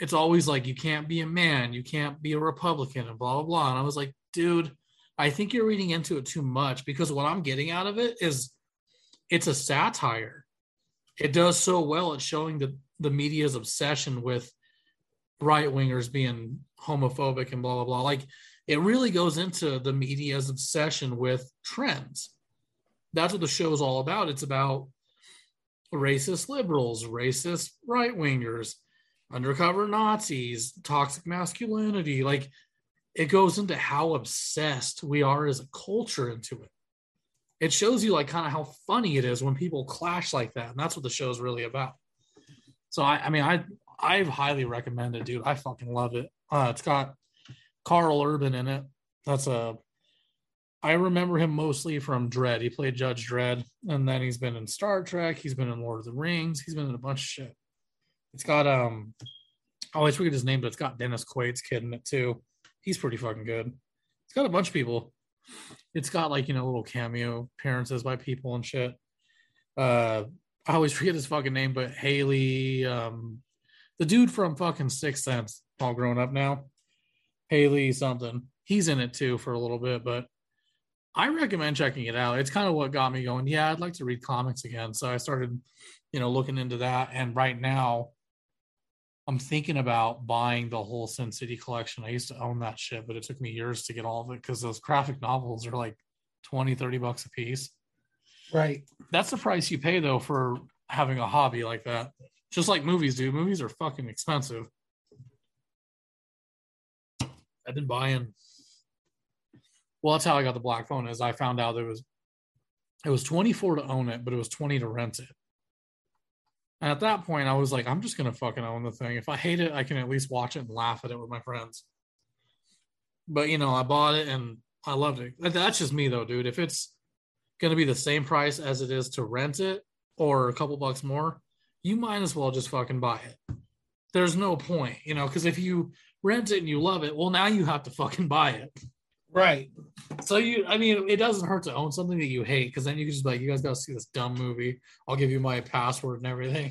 it's always like you can't be a man, you can't be a Republican, and blah blah blah. And I was like, dude, I think you're reading into it too much because what I'm getting out of it is it's a satire. It does so well at showing the the media's obsession with right wingers being homophobic and blah blah blah. Like it really goes into the media's obsession with trends. That's what the show is all about. It's about racist liberals, racist right wingers, undercover Nazis, toxic masculinity. Like it goes into how obsessed we are as a culture into it. It shows you like kind of how funny it is when people clash like that. And that's what the show is really about. So I, I mean, I I highly recommend it, dude. I fucking love it. Uh, it's got Karl Urban in it. That's a I remember him mostly from Dredd. He played Judge Dredd, and then he's been in Star Trek. He's been in Lord of the Rings. He's been in a bunch of shit. It's got um, I always forget his name, but it's got Dennis Quaid's kid in it too. He's pretty fucking good. It's got a bunch of people. It's got like you know little cameo appearances by people and shit. Uh, I always forget his fucking name, but Haley, um, the dude from fucking Sixth Sense, all grown up now. Haley something. He's in it too for a little bit, but I recommend checking it out. It's kind of what got me going. Yeah, I'd like to read comics again. So I started, you know, looking into that. And right now, I'm thinking about buying the whole Sin City collection. I used to own that shit, but it took me years to get all of it because those graphic novels are like 20, 30 bucks a piece. Right. That's the price you pay though for having a hobby like that. Just like movies do. Movies are fucking expensive. I've been buying. Well, that's how I got the black phone. Is I found out it was it was 24 to own it, but it was 20 to rent it. And at that point, I was like, I'm just gonna fucking own the thing. If I hate it, I can at least watch it and laugh at it with my friends. But you know, I bought it and I loved it. That's just me though, dude. If it's gonna be the same price as it is to rent it or a couple bucks more, you might as well just fucking buy it. There's no point, you know, because if you rent it and you love it, well, now you have to fucking buy it. Right. So you, I mean, it doesn't hurt to own something that you hate because then you can just be like, you guys got to see this dumb movie. I'll give you my password and everything.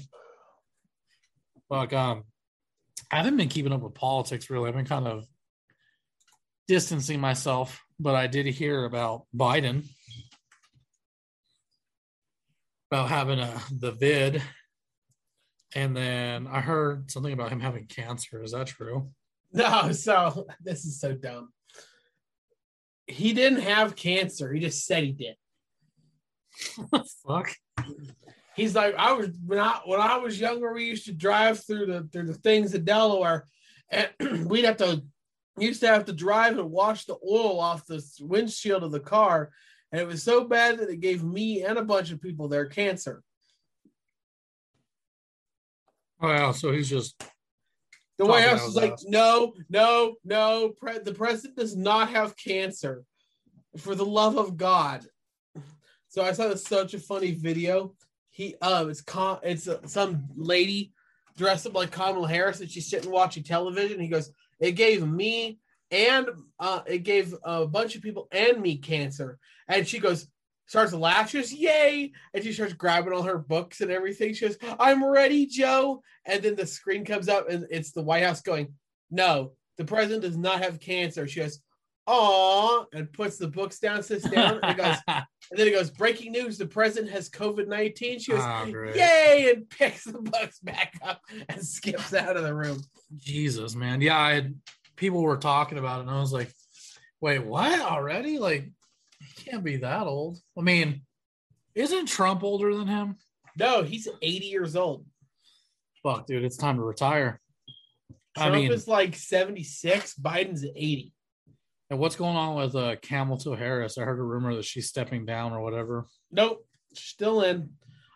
But um, I haven't been keeping up with politics really. I've been kind of distancing myself, but I did hear about Biden about having a the vid, and then I heard something about him having cancer. Is that true? No, so this is so dumb. He didn't have cancer. He just said he did. Fuck. He's like, I was when I when I was younger, we used to drive through the through the things in Delaware, and we'd have to used to have to drive and wash the oil off the windshield of the car, and it was so bad that it gave me and a bunch of people their cancer. Wow, so he's just The White House is like, no, no, no. Pre- the president does not have cancer. For the love of God. So I saw this such a funny video. He, uh, it's com- it's uh, some lady dressed up like Kamala Harris, and she's sitting watching television. He goes, "It gave me and uh, it gave a bunch of people and me cancer." And she goes, starts to laugh. She goes, "Yay!" And she starts grabbing all her books and everything. She goes, "I'm ready, Joe." And then the screen comes up, and it's the White House going, "No, the president does not have cancer." She goes, "Aw," and puts the books down, sits down, and, goes, and then it goes, "Breaking news: The president has COVID nineteen." She goes, oh, great. "Yay!" and picks the books back up and skips out of the room. Jesus, man. Yeah, I had people were talking about it, and I was like, wait, what already? Like, can't be that old. I mean, isn't Trump older than him? No, he's eighty years old. Fuck, dude, it's time to retire. I Trump mean, is like seventy six. Biden's eighty. and what's going on with uh, Camilton Harris? I heard a rumor that she's stepping down or whatever. Nope, still in.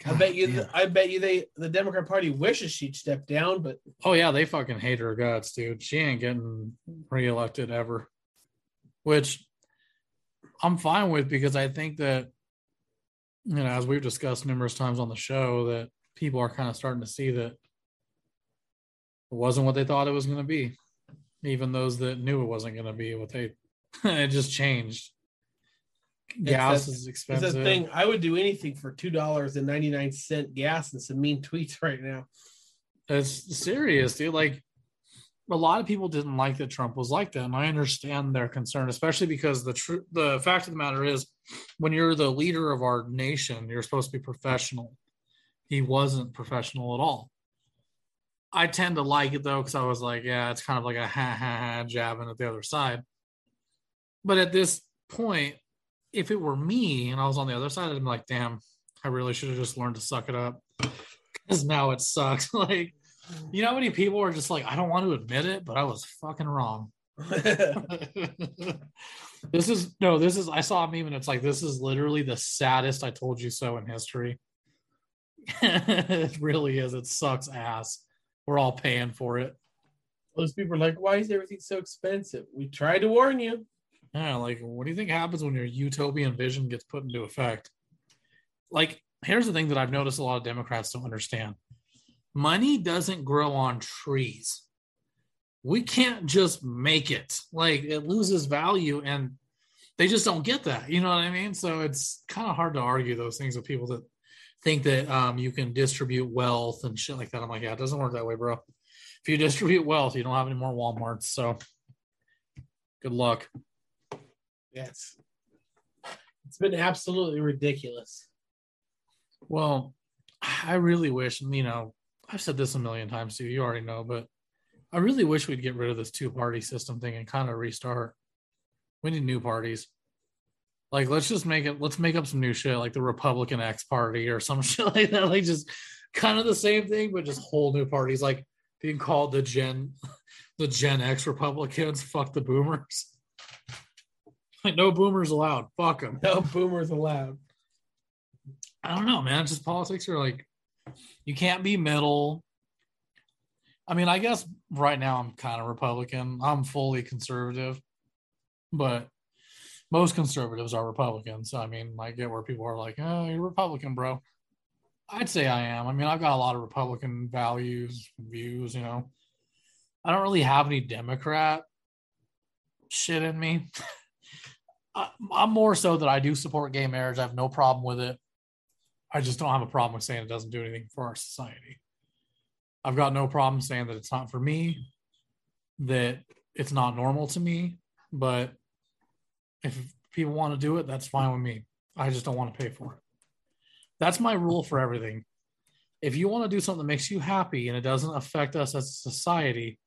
I bet you. damn. I bet you. They the Democrat Party wishes she'd step down, but Oh yeah, they fucking hate her guts, dude. She ain't getting reelected ever. Which I'm fine with because I think that you know, as we've discussed numerous times on the show, that people are kind of starting to see that it wasn't what they thought it was going to be. Even those that knew it wasn't going to be what they it just changed. Gas is expensive. thing. I would do anything for two dollars and ninety nine cent gas and some mean tweets right now. It's serious, dude. Like a lot of people didn't like that Trump was like that, and I understand their concern, especially because the tr- the fact of the matter is, when you're the leader of our nation, you're supposed to be professional. He wasn't professional at all. I tend to like it though, because I was like, yeah, it's kind of like a ha ha ha jabbing at the other side. But at this point, if it were me and I was on the other side, I'd be like, damn, I really should have just learned to suck it up. Because now it sucks. like, you know how many people are just like, I don't want to admit it, but I was fucking wrong. this is no, this is I saw a meme and it's like this is literally the saddest I told you so in history. it really is. It sucks ass. We're all paying for it. Those people are like, "Why is everything so expensive?" We tried to warn you. Yeah, like what do you think happens when your utopian vision gets put into effect? Like, here's the thing that I've noticed a lot of Democrats don't understand. Money doesn't grow on trees. We can't just make it. Like it loses value and they just don't get that. You know what I mean? So it's kind of hard to argue those things with people that think that um, you can distribute wealth and shit like that. I'm like, yeah, it doesn't work that way, bro. If you distribute wealth, you don't have any more Walmarts. So good luck. Yes, it's been absolutely ridiculous. Well, I really wish, you know, I've said this a million times to you, you already know, but I really wish we'd get rid of this two party system thing and kind of restart. We need new parties. Like, let's just make it, let's make up some new shit, like the Republican X party or some shit like that. Like, just kind of the same thing, but just whole new parties. Like, being called the Gen, the Gen X Republicans. Fuck the boomers. Like, no boomers allowed. Fuck them. No boomers allowed. I don't know, man. It's just politics are like you can't be middle. I mean, I guess right now I'm kind of Republican. I'm fully conservative, but most conservatives are Republicans. So I mean, I get where people are like, "Oh, you're Republican, bro." I'd say I am. I mean, I've got a lot of Republican values, views. You know, I don't really have any Democrat shit in me. I, I'm more so that I do support gay marriage. I have no problem with it. I just don't have a problem with saying it doesn't do anything for our society. I've got no problem saying that it's not for me, that it's not normal to me, but if people want to do it, that's fine with me. I just don't want to pay for it. That's my rule for everything. If you want to do something that makes you happy and it doesn't affect us as a society,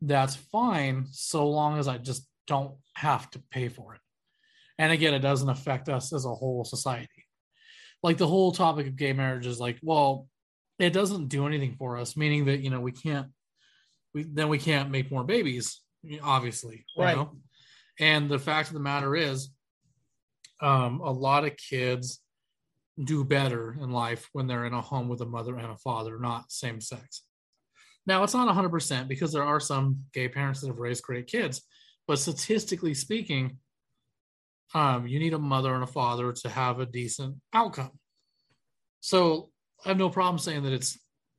that's fine so long as I just don't have to pay for it. And again, it doesn't affect us as a whole society. Like the whole topic of gay marriage is like, well, it doesn't do anything for us, meaning that, you know, we can't, we then we can't make more babies, obviously. Right. Know? And the fact of the matter is, um, a lot of kids do better in life when they're in a home with a mother and a father, not same sex. Now, it's not 100% because there are some gay parents that have raised great kids, but statistically speaking, um, you need a mother and a father to have a decent outcome. So I have no problem saying that it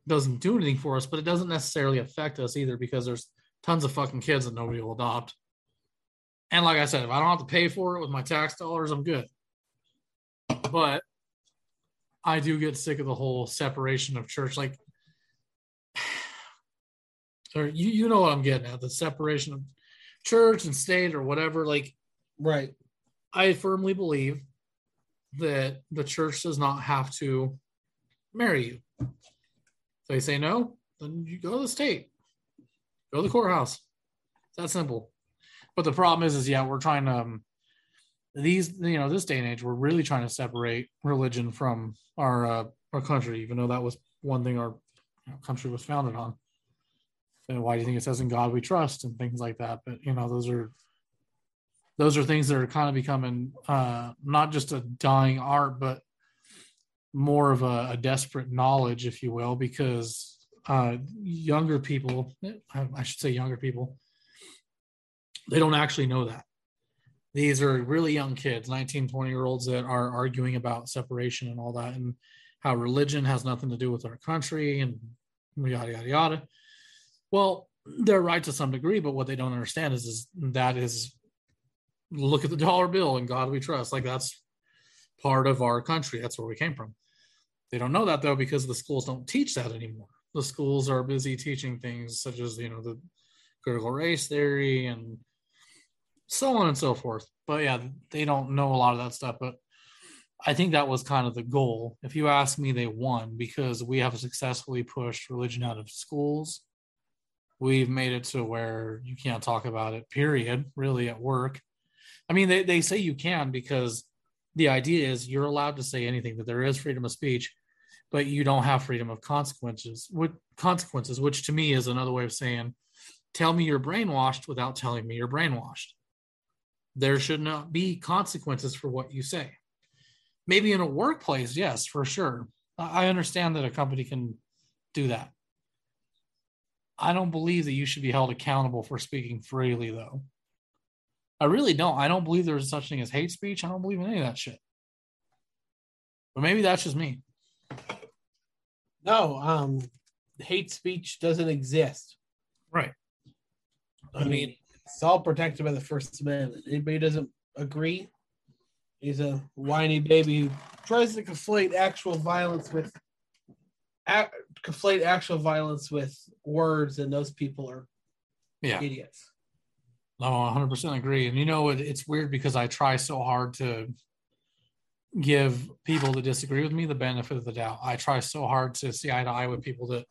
doesn't do anything for us, but it doesn't necessarily affect us either because there's tons of fucking kids that nobody will adopt. And like I said, if I don't have to pay for it with my tax dollars, I'm good. But I do get sick of the whole separation of church. Like, or you, you know what I'm getting at the separation of church and state or whatever. Like, Right. I firmly believe that the church does not have to marry you. If they say no, then you go to the state, go to the courthouse. It's that simple. But the problem is, is yeah, we're trying to um, these you know this day and age, we're really trying to separate religion from our uh, our country, even though that was one thing our country was founded on. And why do you think it says in God we trust and things like that? But you know, those are those are things that are kind of becoming uh, not just a dying art, but more of a, a desperate knowledge, if you will, because uh, younger people, I should say younger people, they don't actually know that. These are really young kids, 19, 20 year olds that are arguing about separation and all that, and how religion has nothing to do with our country and yada, yada, yada. Well, they're right to some degree, but what they don't understand is, is that is look at the dollar bill and God we trust. Like that's part of our country. That's where we came from. They don't know that though because the schools don't teach that anymore. The schools are busy teaching things such as you know the critical race theory and so on and so forth. But yeah, they don't know a lot of that stuff. But I think that was kind of the goal. If you ask me, they won because we have successfully pushed religion out of schools. We've made it to where you can't talk about it, period, really at work. I mean, they, they say you can because the idea is you're allowed to say anything, that there is freedom of speech, but you don't have freedom of consequences. What consequences, which to me is another way of saying, tell me you're brainwashed without telling me you're brainwashed. There should not be consequences for what you say. Maybe in a workplace, yes, for sure. I understand that a company can do that. I don't believe that you should be held accountable for speaking freely, though. I really don't. I don't believe there's such thing as hate speech. I don't believe in any of that shit. But maybe that's just me. No, um, hate speech doesn't exist. Right. I mean, it's all protected by the First Amendment. Anybody doesn't agree, he's a whiny baby who tries to conflate actual violence with a, conflate actual violence with words, and those people are Yeah. idiots. No, 100% agree. And you know, it, it's weird because I try so hard to give people that disagree with me the benefit of the doubt. I try so hard to see eye to eye with people that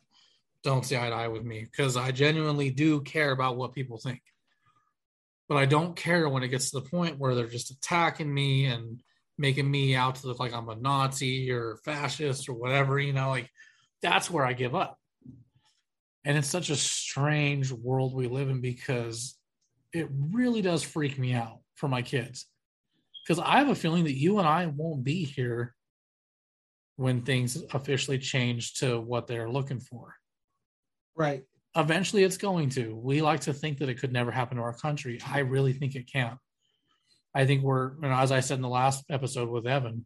don't see eye to eye with me because I genuinely do care about what people think. But I don't care when it gets to the point where they're just attacking me and making me out to look like I'm a Nazi or fascist or whatever, you know, like that's where I give up. And it's such a strange world we live in because it really does freak me out for my kids because I have a feeling that you and I won't be here when things officially change to what they're looking for. Right. Eventually, it's going to. We like to think that it could never happen to our country. I really think it can. I think we're, you know, as I said in the last episode with Evan,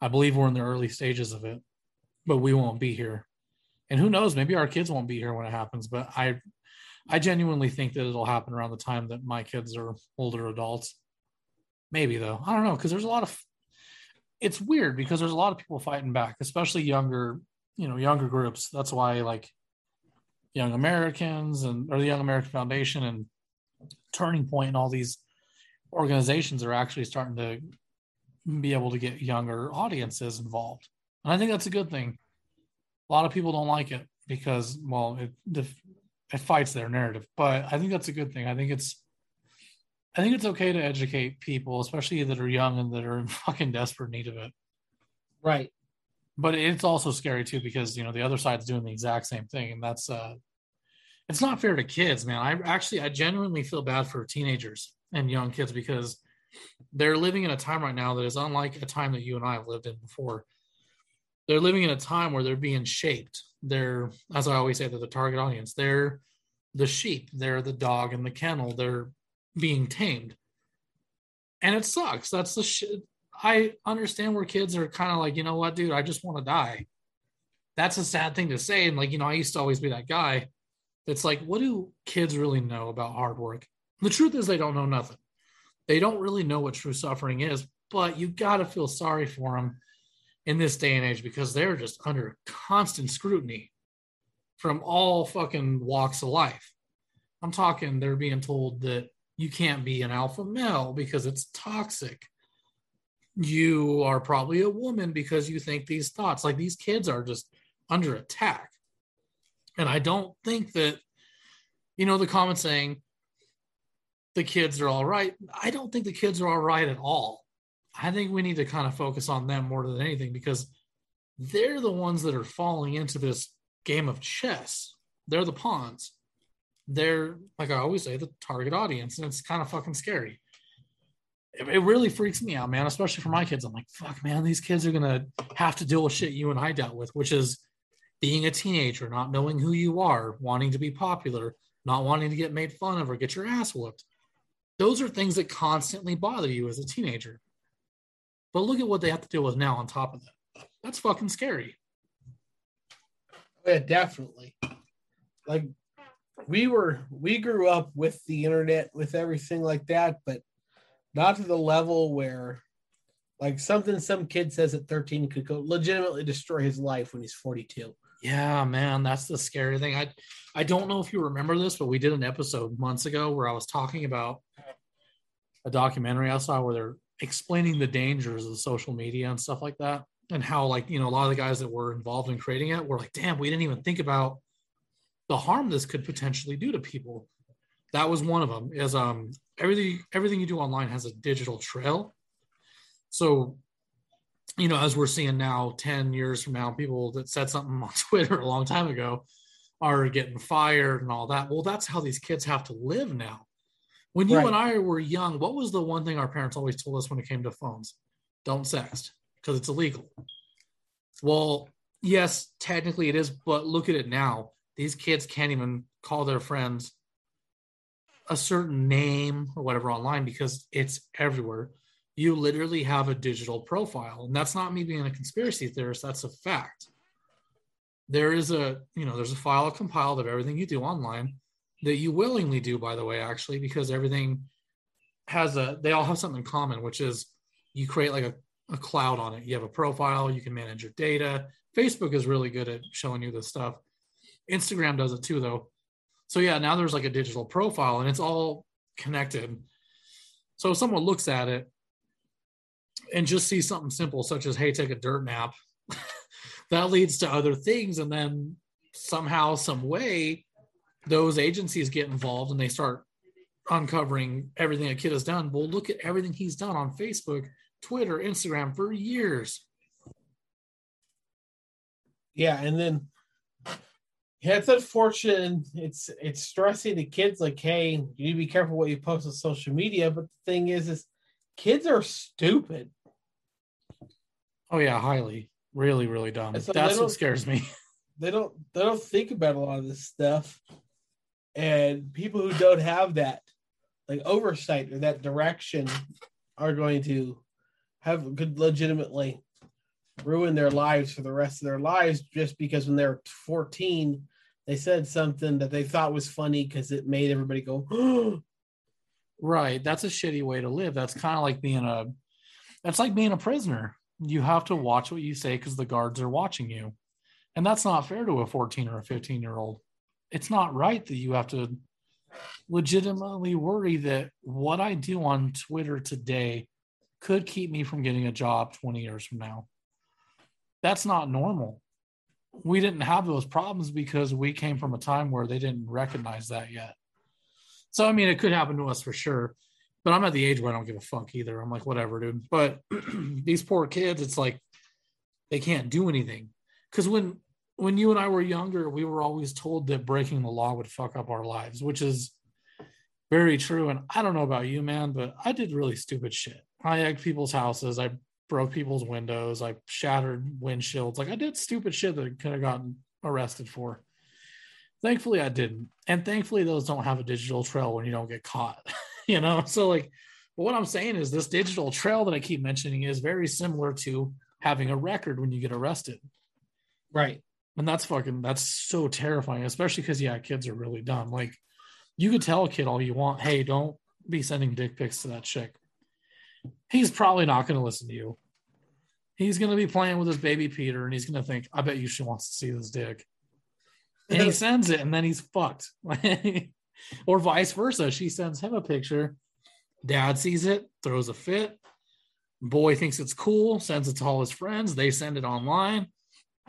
I believe we're in the early stages of it, but we won't be here. And who knows? Maybe our kids won't be here when it happens. But I, I genuinely think that it'll happen around the time that my kids are older adults. Maybe though. I don't know because there's a lot of it's weird because there's a lot of people fighting back, especially younger, you know, younger groups. That's why like Young Americans and or the Young American Foundation and Turning Point and all these organizations are actually starting to be able to get younger audiences involved. And I think that's a good thing. A lot of people don't like it because, well, it, it fights their narrative. But I think that's a good thing. I think it's I think it's okay to educate people, especially that are young and that are in fucking desperate need of it. Right. But it's also scary too because you know the other side's doing the exact same thing, and that's uh it's not fair to kids, man. I actually I genuinely feel bad for teenagers and young kids because they're living in a time right now that is unlike a time that you and I have lived in before. They're living in a time where they're being shaped. They're, as I always say, they're the target audience. They're the sheep. They're the dog in the kennel. They're being tamed. And it sucks. That's the shit. I understand where kids are kind of like, you know what, dude, I just want to die. That's a sad thing to say. And like, you know, I used to always be that guy that's like, what do kids really know about hard work? The truth is, they don't know nothing. They don't really know what true suffering is, but you got to feel sorry for them in this day and age because they're just under constant scrutiny from all fucking walks of life. I'm talking, they're being told that you can't be an alpha male because it's toxic. You are probably a woman because you think these thoughts. Like these kids are just under attack. And I don't think that, you know, the comment saying the kids are all right. I don't think the kids are all right at all. I think we need to kind of focus on them more than anything because they're the ones that are falling into this game of chess. They're the pawns they're like I always say, the target audience, and it's kind of fucking scary. It, it, really freaks me out, man, especially for my kids. I'm like, fuck, man, these kids are gonna have to deal with shit you and I dealt with, which is being a teenager, not knowing who you are, wanting to be popular, not wanting to get made fun of or get your ass whooped. Those are things that constantly bother you as a teenager. But look at what they have to deal with now on top of that. That's fucking scary. Yeah, definitely. Like we were we grew up with the internet with everything like that but not to the level where like something some kid says at 13 could go legitimately destroy his life when he's 42 yeah man that's the scary thing i i don't know if you remember this but we did an episode months ago where i was talking about a documentary i saw where they're explaining the dangers of social media and stuff like that and how like you know a lot of the guys that were involved in creating it were like damn we didn't even think about the harm this could potentially do to people. That was one of them. Is um everything everything you do online has a digital trail. So, you know, as we're seeing now, ten years from now, people that said something on Twitter a long time ago are getting fired and all that. Well, that's how these kids have to live now. When you right. and I were young, what was the one thing our parents always told us when it came to phones? Don't sext because it's illegal. Well, yes, technically it is, but look at it now these kids can't even call their friends a certain name or whatever online because it's everywhere. You literally have a digital profile. And that's not me being a conspiracy theorist, that's a fact. There is a, you know, there's a file compiled of everything you do online that you willingly do, by the way, actually, because everything has a, they all have something in common, which is you create like a, a cloud on it. You have a profile, you can manage your data. Facebook is really good at showing you this stuff Instagram does it too, though. So yeah, now there's like a digital profile and it's all connected. So if someone looks at it and just sees something simple such as hey, take a dirt nap, that leads to other things, and then somehow, some way, those agencies get involved and they start uncovering everything a kid has done. Well, look at everything he's done on Facebook, Twitter, Instagram for years. Yeah, and then yeah, it's unfortunate. It's it's stressing the kids. Like, hey, you need to be careful what you post on social media. But the thing is, is kids are stupid. Oh yeah, highly, really, really dumb. So That's what scares me. They don't they don't think about a lot of this stuff, and people who don't have that like oversight or that direction are going to have could legitimately ruin their lives for the rest of their lives just because when they're 14 they said something that they thought was funny because it made everybody go right. That's a shitty way to live. That's kind of like being a that's like being a prisoner. You have to watch what you say because the guards are watching you. And that's not fair to a 14 or a 15 year old it's not right that you have to legitimately worry that what i do on twitter today could keep me from getting a job 20 years from now that's not normal we didn't have those problems because we came from a time where they didn't recognize that yet. So I mean, it could happen to us for sure. But I'm at the age where I don't give a fuck either. I'm like, whatever, dude. But these poor kids, it's like they can't do anything. Because when when you and I were younger, we were always told that breaking the law would fuck up our lives, which is very true. And I don't know about you, man, but I did really stupid shit. I egged people's houses. I broke people's windows. I shattered windshields. Like I did stupid shit that I could have gotten arrested for. Thankfully, I didn't. And thankfully, those don't have a digital trail when you don't get caught. you know, so like what I'm saying is this digital trail that I keep mentioning is very similar to having a record when you get arrested. Right. And that's fucking that's so terrifying, especially because yeah, kids are really dumb. Like you could tell a kid all you want, hey, don't be sending dick pics to that chick. He's probably not going to listen to you. He's going to be playing with his baby Peter and he's going to think, I bet you she wants to see this dick. And he sends it and then he's fucked. or vice versa. She sends him a picture. Dad sees it, throws a fit. Boy thinks it's cool, sends it to all his friends. They send it online.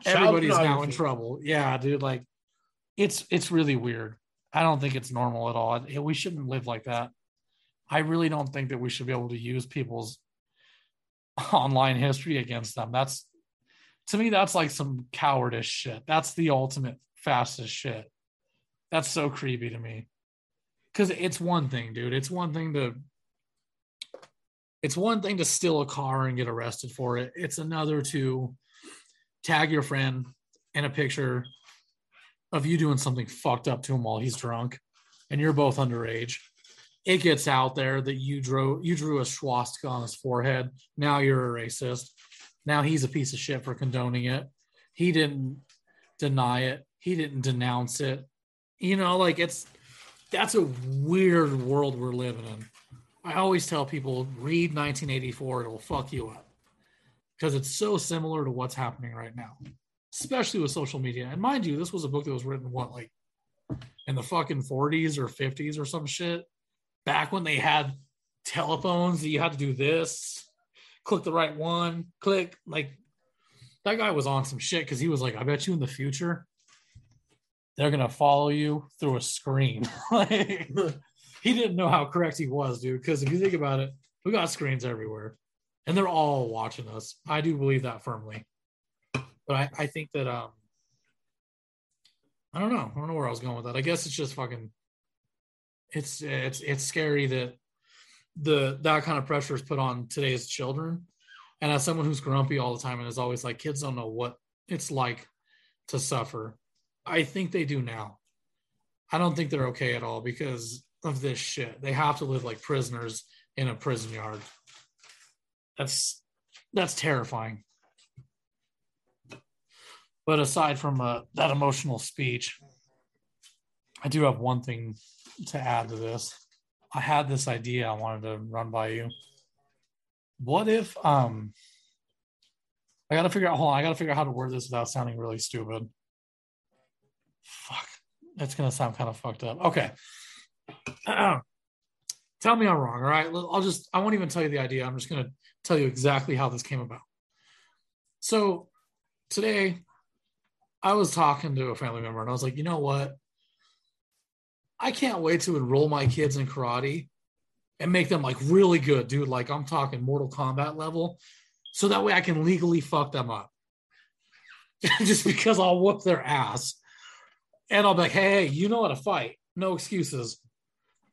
Everybody's now in trouble. Yeah, dude. Like, it's it's really weird. I don't think it's normal at all. We shouldn't live like that. I really don't think that we should be able to use people's online history against them. That's to me, that's like some cowardice shit. That's the ultimate fastest shit. That's so creepy to me. Cause it's one thing, dude. It's one thing to it's one thing to steal a car and get arrested for it. It's another to tag your friend in a picture of you doing something fucked up to him while he's drunk and you're both underage. It gets out there that you drew you drew a swastika on his forehead. Now you're a racist. Now he's a piece of shit for condoning it. He didn't deny it. He didn't denounce it. You know like it's that's a weird world we're living in. I always tell people read 1984 it'll fuck you up because it's so similar to what's happening right now especially with social media. And mind you, this was a book that was written what like in the fucking 40s or 50s or some shit. Back when they had telephones that you had to do this, click the right one, click like that guy was on some shit because he was like, I bet you in the future they're gonna follow you through a screen. like, he didn't know how correct he was, dude. Because if you think about it, we got screens everywhere, and they're all watching us. I do believe that firmly. But I, I think that um I don't know. I don't know where I was going with that. I guess it's just fucking it's it's it's scary that the that kind of pressure is put on today's children. And as someone who's grumpy all the time and is always like, kids don't know what it's like to suffer. I think they do now. I don't think they're okay at all because of this shit. They have to live like prisoners in a prison yard. That's that's terrifying. But aside from uh, that emotional speech, I do have one thing to add to this. I had this idea I wanted to run by you. What if um I gotta figure out hold on, I gotta figure out how to word this without sounding really stupid. Fuck. It's gonna sound kind of fucked up. Okay. tell me I'm wrong, all right? I'll just I won't even tell you the idea. I'm just gonna tell you exactly how this came about. So today I was talking to a family member and I was like, you know what? I can't wait to enroll my kids in karate and make them like really good, dude. Like I'm talking Mortal Kombat level. So that way I can legally fuck them up. Just because I'll whoop their ass. And I'll be like, hey, you know how to fight. No excuses.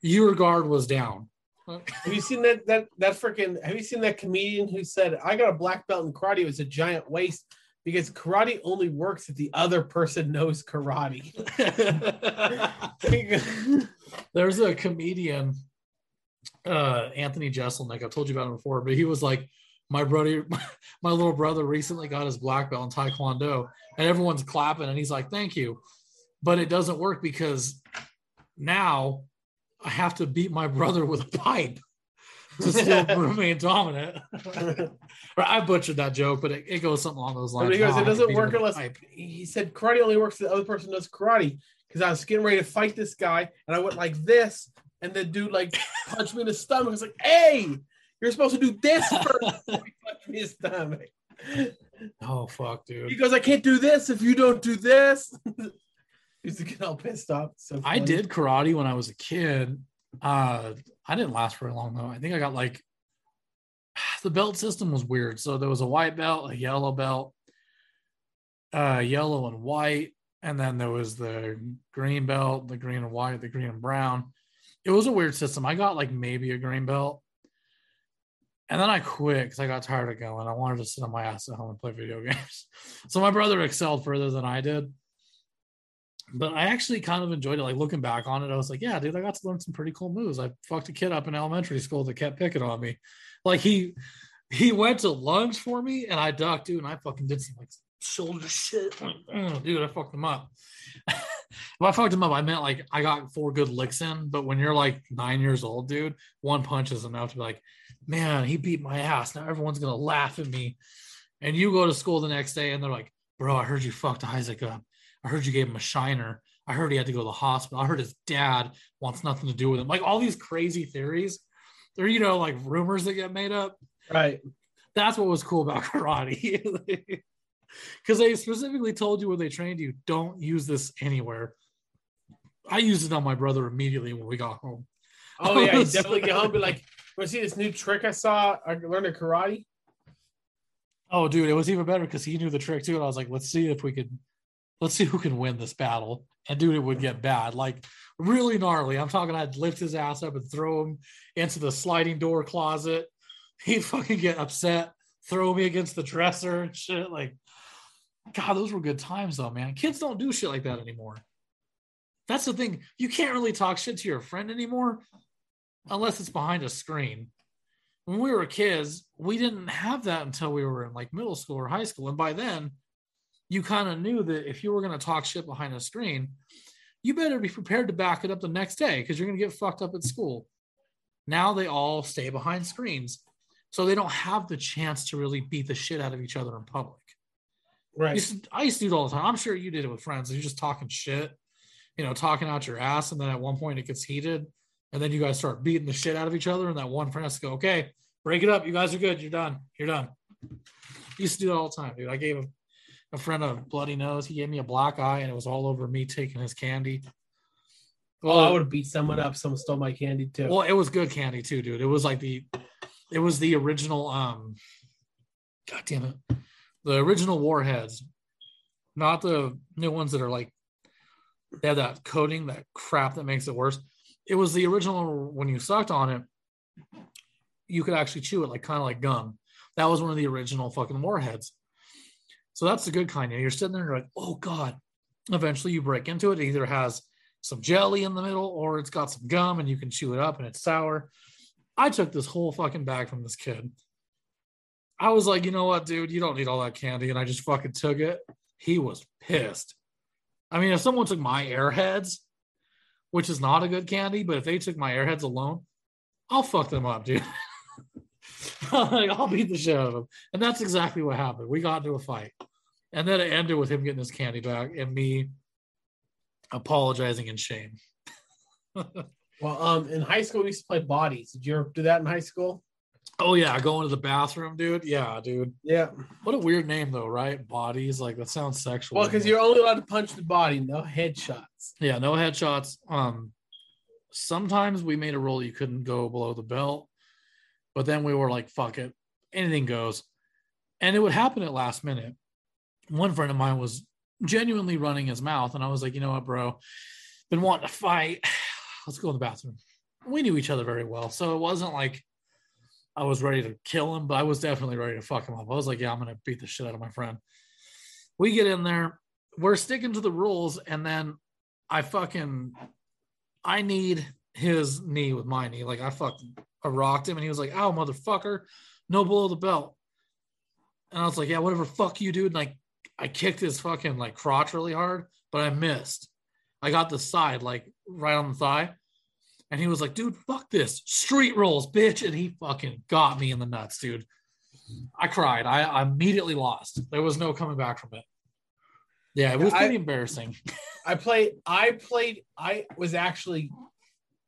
Your guard was down. Have you seen that that that freaking have you seen that comedian who said I got a black belt in karate, it was a giant waste." because karate only works if the other person knows karate. There's a comedian, uh, Anthony Jeselnik. I've told you about him before, but he was like, my brother, my little brother recently got his black belt in Taekwondo, and everyone's clapping, and he's like, "Thank you," but it doesn't work because now I have to beat my brother with a pipe to still remain dominant. I butchered that joke, but it, it, goes something along those lines. He goes, it doesn't work unless he said karate only works if the other person does karate. Because I was getting ready to fight this guy, and I went like this, and the dude like punched me in the stomach. I was like, "Hey, you're supposed to do this first before you punch me in the stomach." Oh fuck, dude. He goes, I can't do this if you don't do this. Used to get all pissed off. So I did karate when I was a kid. Uh, I didn't last very long though. I think I got like the belt system was weird. So there was a white belt, a yellow belt, uh, yellow and white, and then there was the green belt, the green and white, the green and brown. It was a weird system. I got like maybe a green belt. And then I quit because I got tired of going. I wanted to sit on my ass at home and play video games. So my brother excelled further than I did but I actually kind of enjoyed it. Like looking back on it, I was like, yeah, dude, I got to learn some pretty cool moves. I fucked a kid up in elementary school that kept picking on me. Like he he went to lunge for me and I ducked, dude, and I fucking did some like shoulder shit. Oh, dude, I fucked him up. if I fucked him up, I meant like I got four good licks in. But when you're like nine years old, dude, one punch is enough to be like, man, he beat my ass. Now everyone's gonna laugh at me. And you go to school the next day and they're like, bro, I heard you fucked Isaac up. I heard you gave him a shiner. I heard he had to go to the hospital. I heard his dad wants nothing to do with him. Like all these crazy theories. They're, you know, like rumors that get made up. Right. That's what was cool about karate. Because they specifically told you when they trained you, don't use this anywhere. I used it on my brother immediately when we got home. Oh yeah, definitely get home be like, want to see this new trick I saw? I learned a karate. Oh, dude, it was even better because he knew the trick too. And I was like, let's see if we could, let's see who can win this battle. And dude, it would get bad, like really gnarly. I'm talking, I'd lift his ass up and throw him into the sliding door closet. He'd fucking get upset, throw me against the dresser and shit. Like, God, those were good times though, man. Kids don't do shit like that anymore. That's the thing. You can't really talk shit to your friend anymore unless it's behind a screen when we were kids, we didn't have that until we were in like middle school or high school. And by then, you kind of knew that if you were going to talk shit behind a screen, you better be prepared to back it up the next day because you're going to get fucked up at school. Now they all stay behind screens. So they don't have the chance to really beat the shit out of each other in public. I Right. used to, I used to do it all the time. I'm sure you did it with friends. You're just talking shit, you know, talking out your ass. And then at one point it gets heated. And then you guys start beating the shit out of each other. And that one friend has to go, okay, break it up. You guys are good. You're done. You're done. used to do it all the time, dude. I gave a, a friend of bloody nose. He gave me a black eye and it was all over me taking his candy. Well, I would have beat someone up. Someone stole my candy too. Well, it was good candy too, dude. It was like the, it was the original. Um, God damn it, the original warheads, not the new ones that are like they have that coating, that crap that makes it worse. It was the original when you sucked on it, you could actually chew it like kind of like gum. That was one of the original fucking warheads. So that's the good kind. You're sitting there and you're like, oh god. Eventually, you break into it. It either has some jelly in the middle or it's got some gum and you can chew it up and it's sour. I took this whole fucking bag from this kid. I was like, you know what, dude, you don't need all that candy. And I just fucking took it. He was pissed. I mean, if someone took my airheads, which is not a good candy, but if they took my airheads alone, I'll fuck them up, dude. I'll beat the shit out of them. And that's exactly what happened. We got into a fight. And then it ended with him getting his candy back and me apologizing in shame. Well, um, in high school we used to play bodies. Did you ever do that in high school? Oh yeah, going to the bathroom, dude. Yeah, dude. Yeah. What a weird name though, right? Bodies, like that sounds sexual. Well, because you're only allowed to punch the body, no headshots. yeah, no headshots. Um, sometimes we made a rule you couldn't go below the belt, but then we were like, fuck it, anything goes, and it would happen at last minute. One friend of mine was genuinely running his mouth, and I was like, you know what, bro, been wanting to fight. Let's go in the bathroom. We knew each other very well, so it wasn't like I was ready to kill him, but I was definitely ready to fuck him up. I was like, yeah, I'm gonna beat the shit out of my friend. We get in there, we're sticking to the rules, and then I fucking I need his knee with my knee. Like I fucking I rocked him and he was like, ow, motherfucker, no below the belt. And I was like, yeah, whatever, fuck you, dude. And like I kicked his fucking like crotch really hard, but I missed. I got the side, like right on the thigh. And he was like, dude, fuck this. Street rolls, bitch. And he fucking got me in the nuts, dude. I cried. I, I immediately lost. There was no coming back from it. Yeah, it was I- pretty embarrassing. I played. I played. I was actually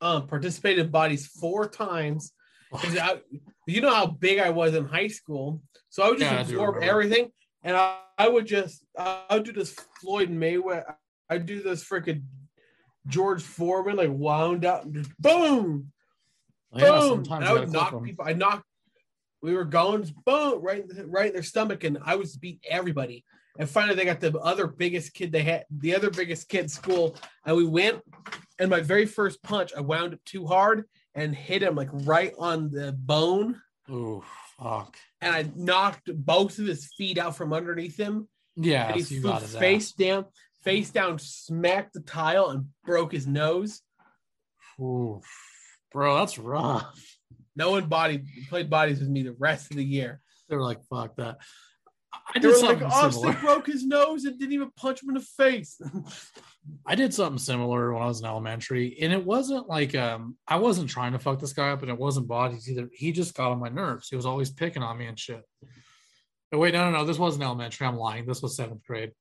um participated in bodies four times. 'Cause I- you know how big I was in high school, so I would just Yeah, absorb everything. And I, I would just I would do this Floyd Mayweather. I'd do this freaking George Foreman like wound up and just boom, Yeah, boom. And I would knock people. I knocked. We were going boom right right in their stomach, and I was beat everybody. And finally, they got the other biggest kid they had, the other biggest kid in school, and we went. And my very first punch, I wound up too hard and hit him like right on the bone, Ooh, fuck. and I knocked both of his feet out from underneath him. Yeah, and he so you flew got his face down, face down, smacked the tile, and broke his nose. Ooh, bro, that's rough. No one body played bodies with me the rest of the year. They were like, fuck that. I They did were like, Austin similar. broke his nose and didn't even punch him in the face. I did something similar when I was in elementary, and it wasn't like um I wasn't trying to fuck this guy up, and it wasn't bodies either. He just got on my nerves. He was always picking on me and shit. But wait, no, no, no, this wasn't elementary. I'm lying. This was seventh grade.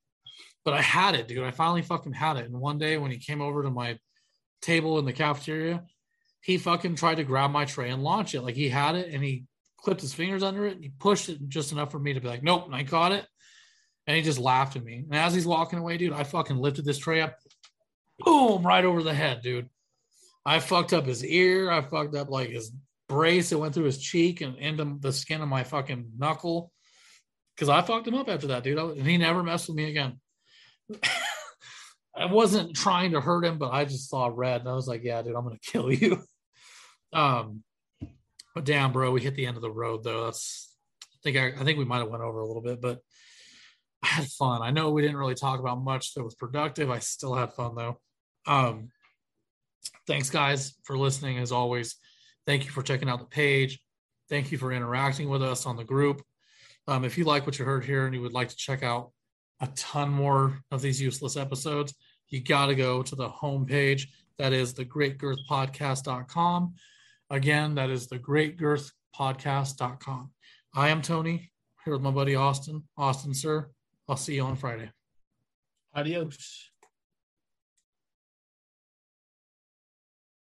But I had it, dude. I finally fucking had it. And one day when he came over to my table in the cafeteria, he fucking tried to grab my tray and launch it. Like he had it and he clipped his fingers under it and he pushed it just enough for me to be like, nope. And I caught it. And he just laughed at me. And as he's walking away, dude, I fucking lifted this tray up, boom, right over the head, dude. I fucked up his ear. I fucked up like his brace. It went through his cheek and into the skin of my fucking knuckle. Cause I fucked him up after that, dude. And he never messed with me again. I wasn't trying to hurt him, but I just saw red and I was like, yeah, dude, I'm gonna kill you. Um, but damn, bro, we hit the end of the road though. That's I think I, I think we might have went over a little bit, but I had fun. I know we didn't really talk about much that was productive. I still had fun though. Um, thanks guys for listening as always. Thank you for checking out the page. Thank you for interacting with us on the group. Um, if you like what you heard here and you would like to check out a ton more of these useless episodes, you got to go to the homepage. That is the greatgirthpodcast.com. Again, that is the greatgirthpodcast.com. I am Tony here with my buddy Austin. Austin, sir, I'll see you on Friday. Adios.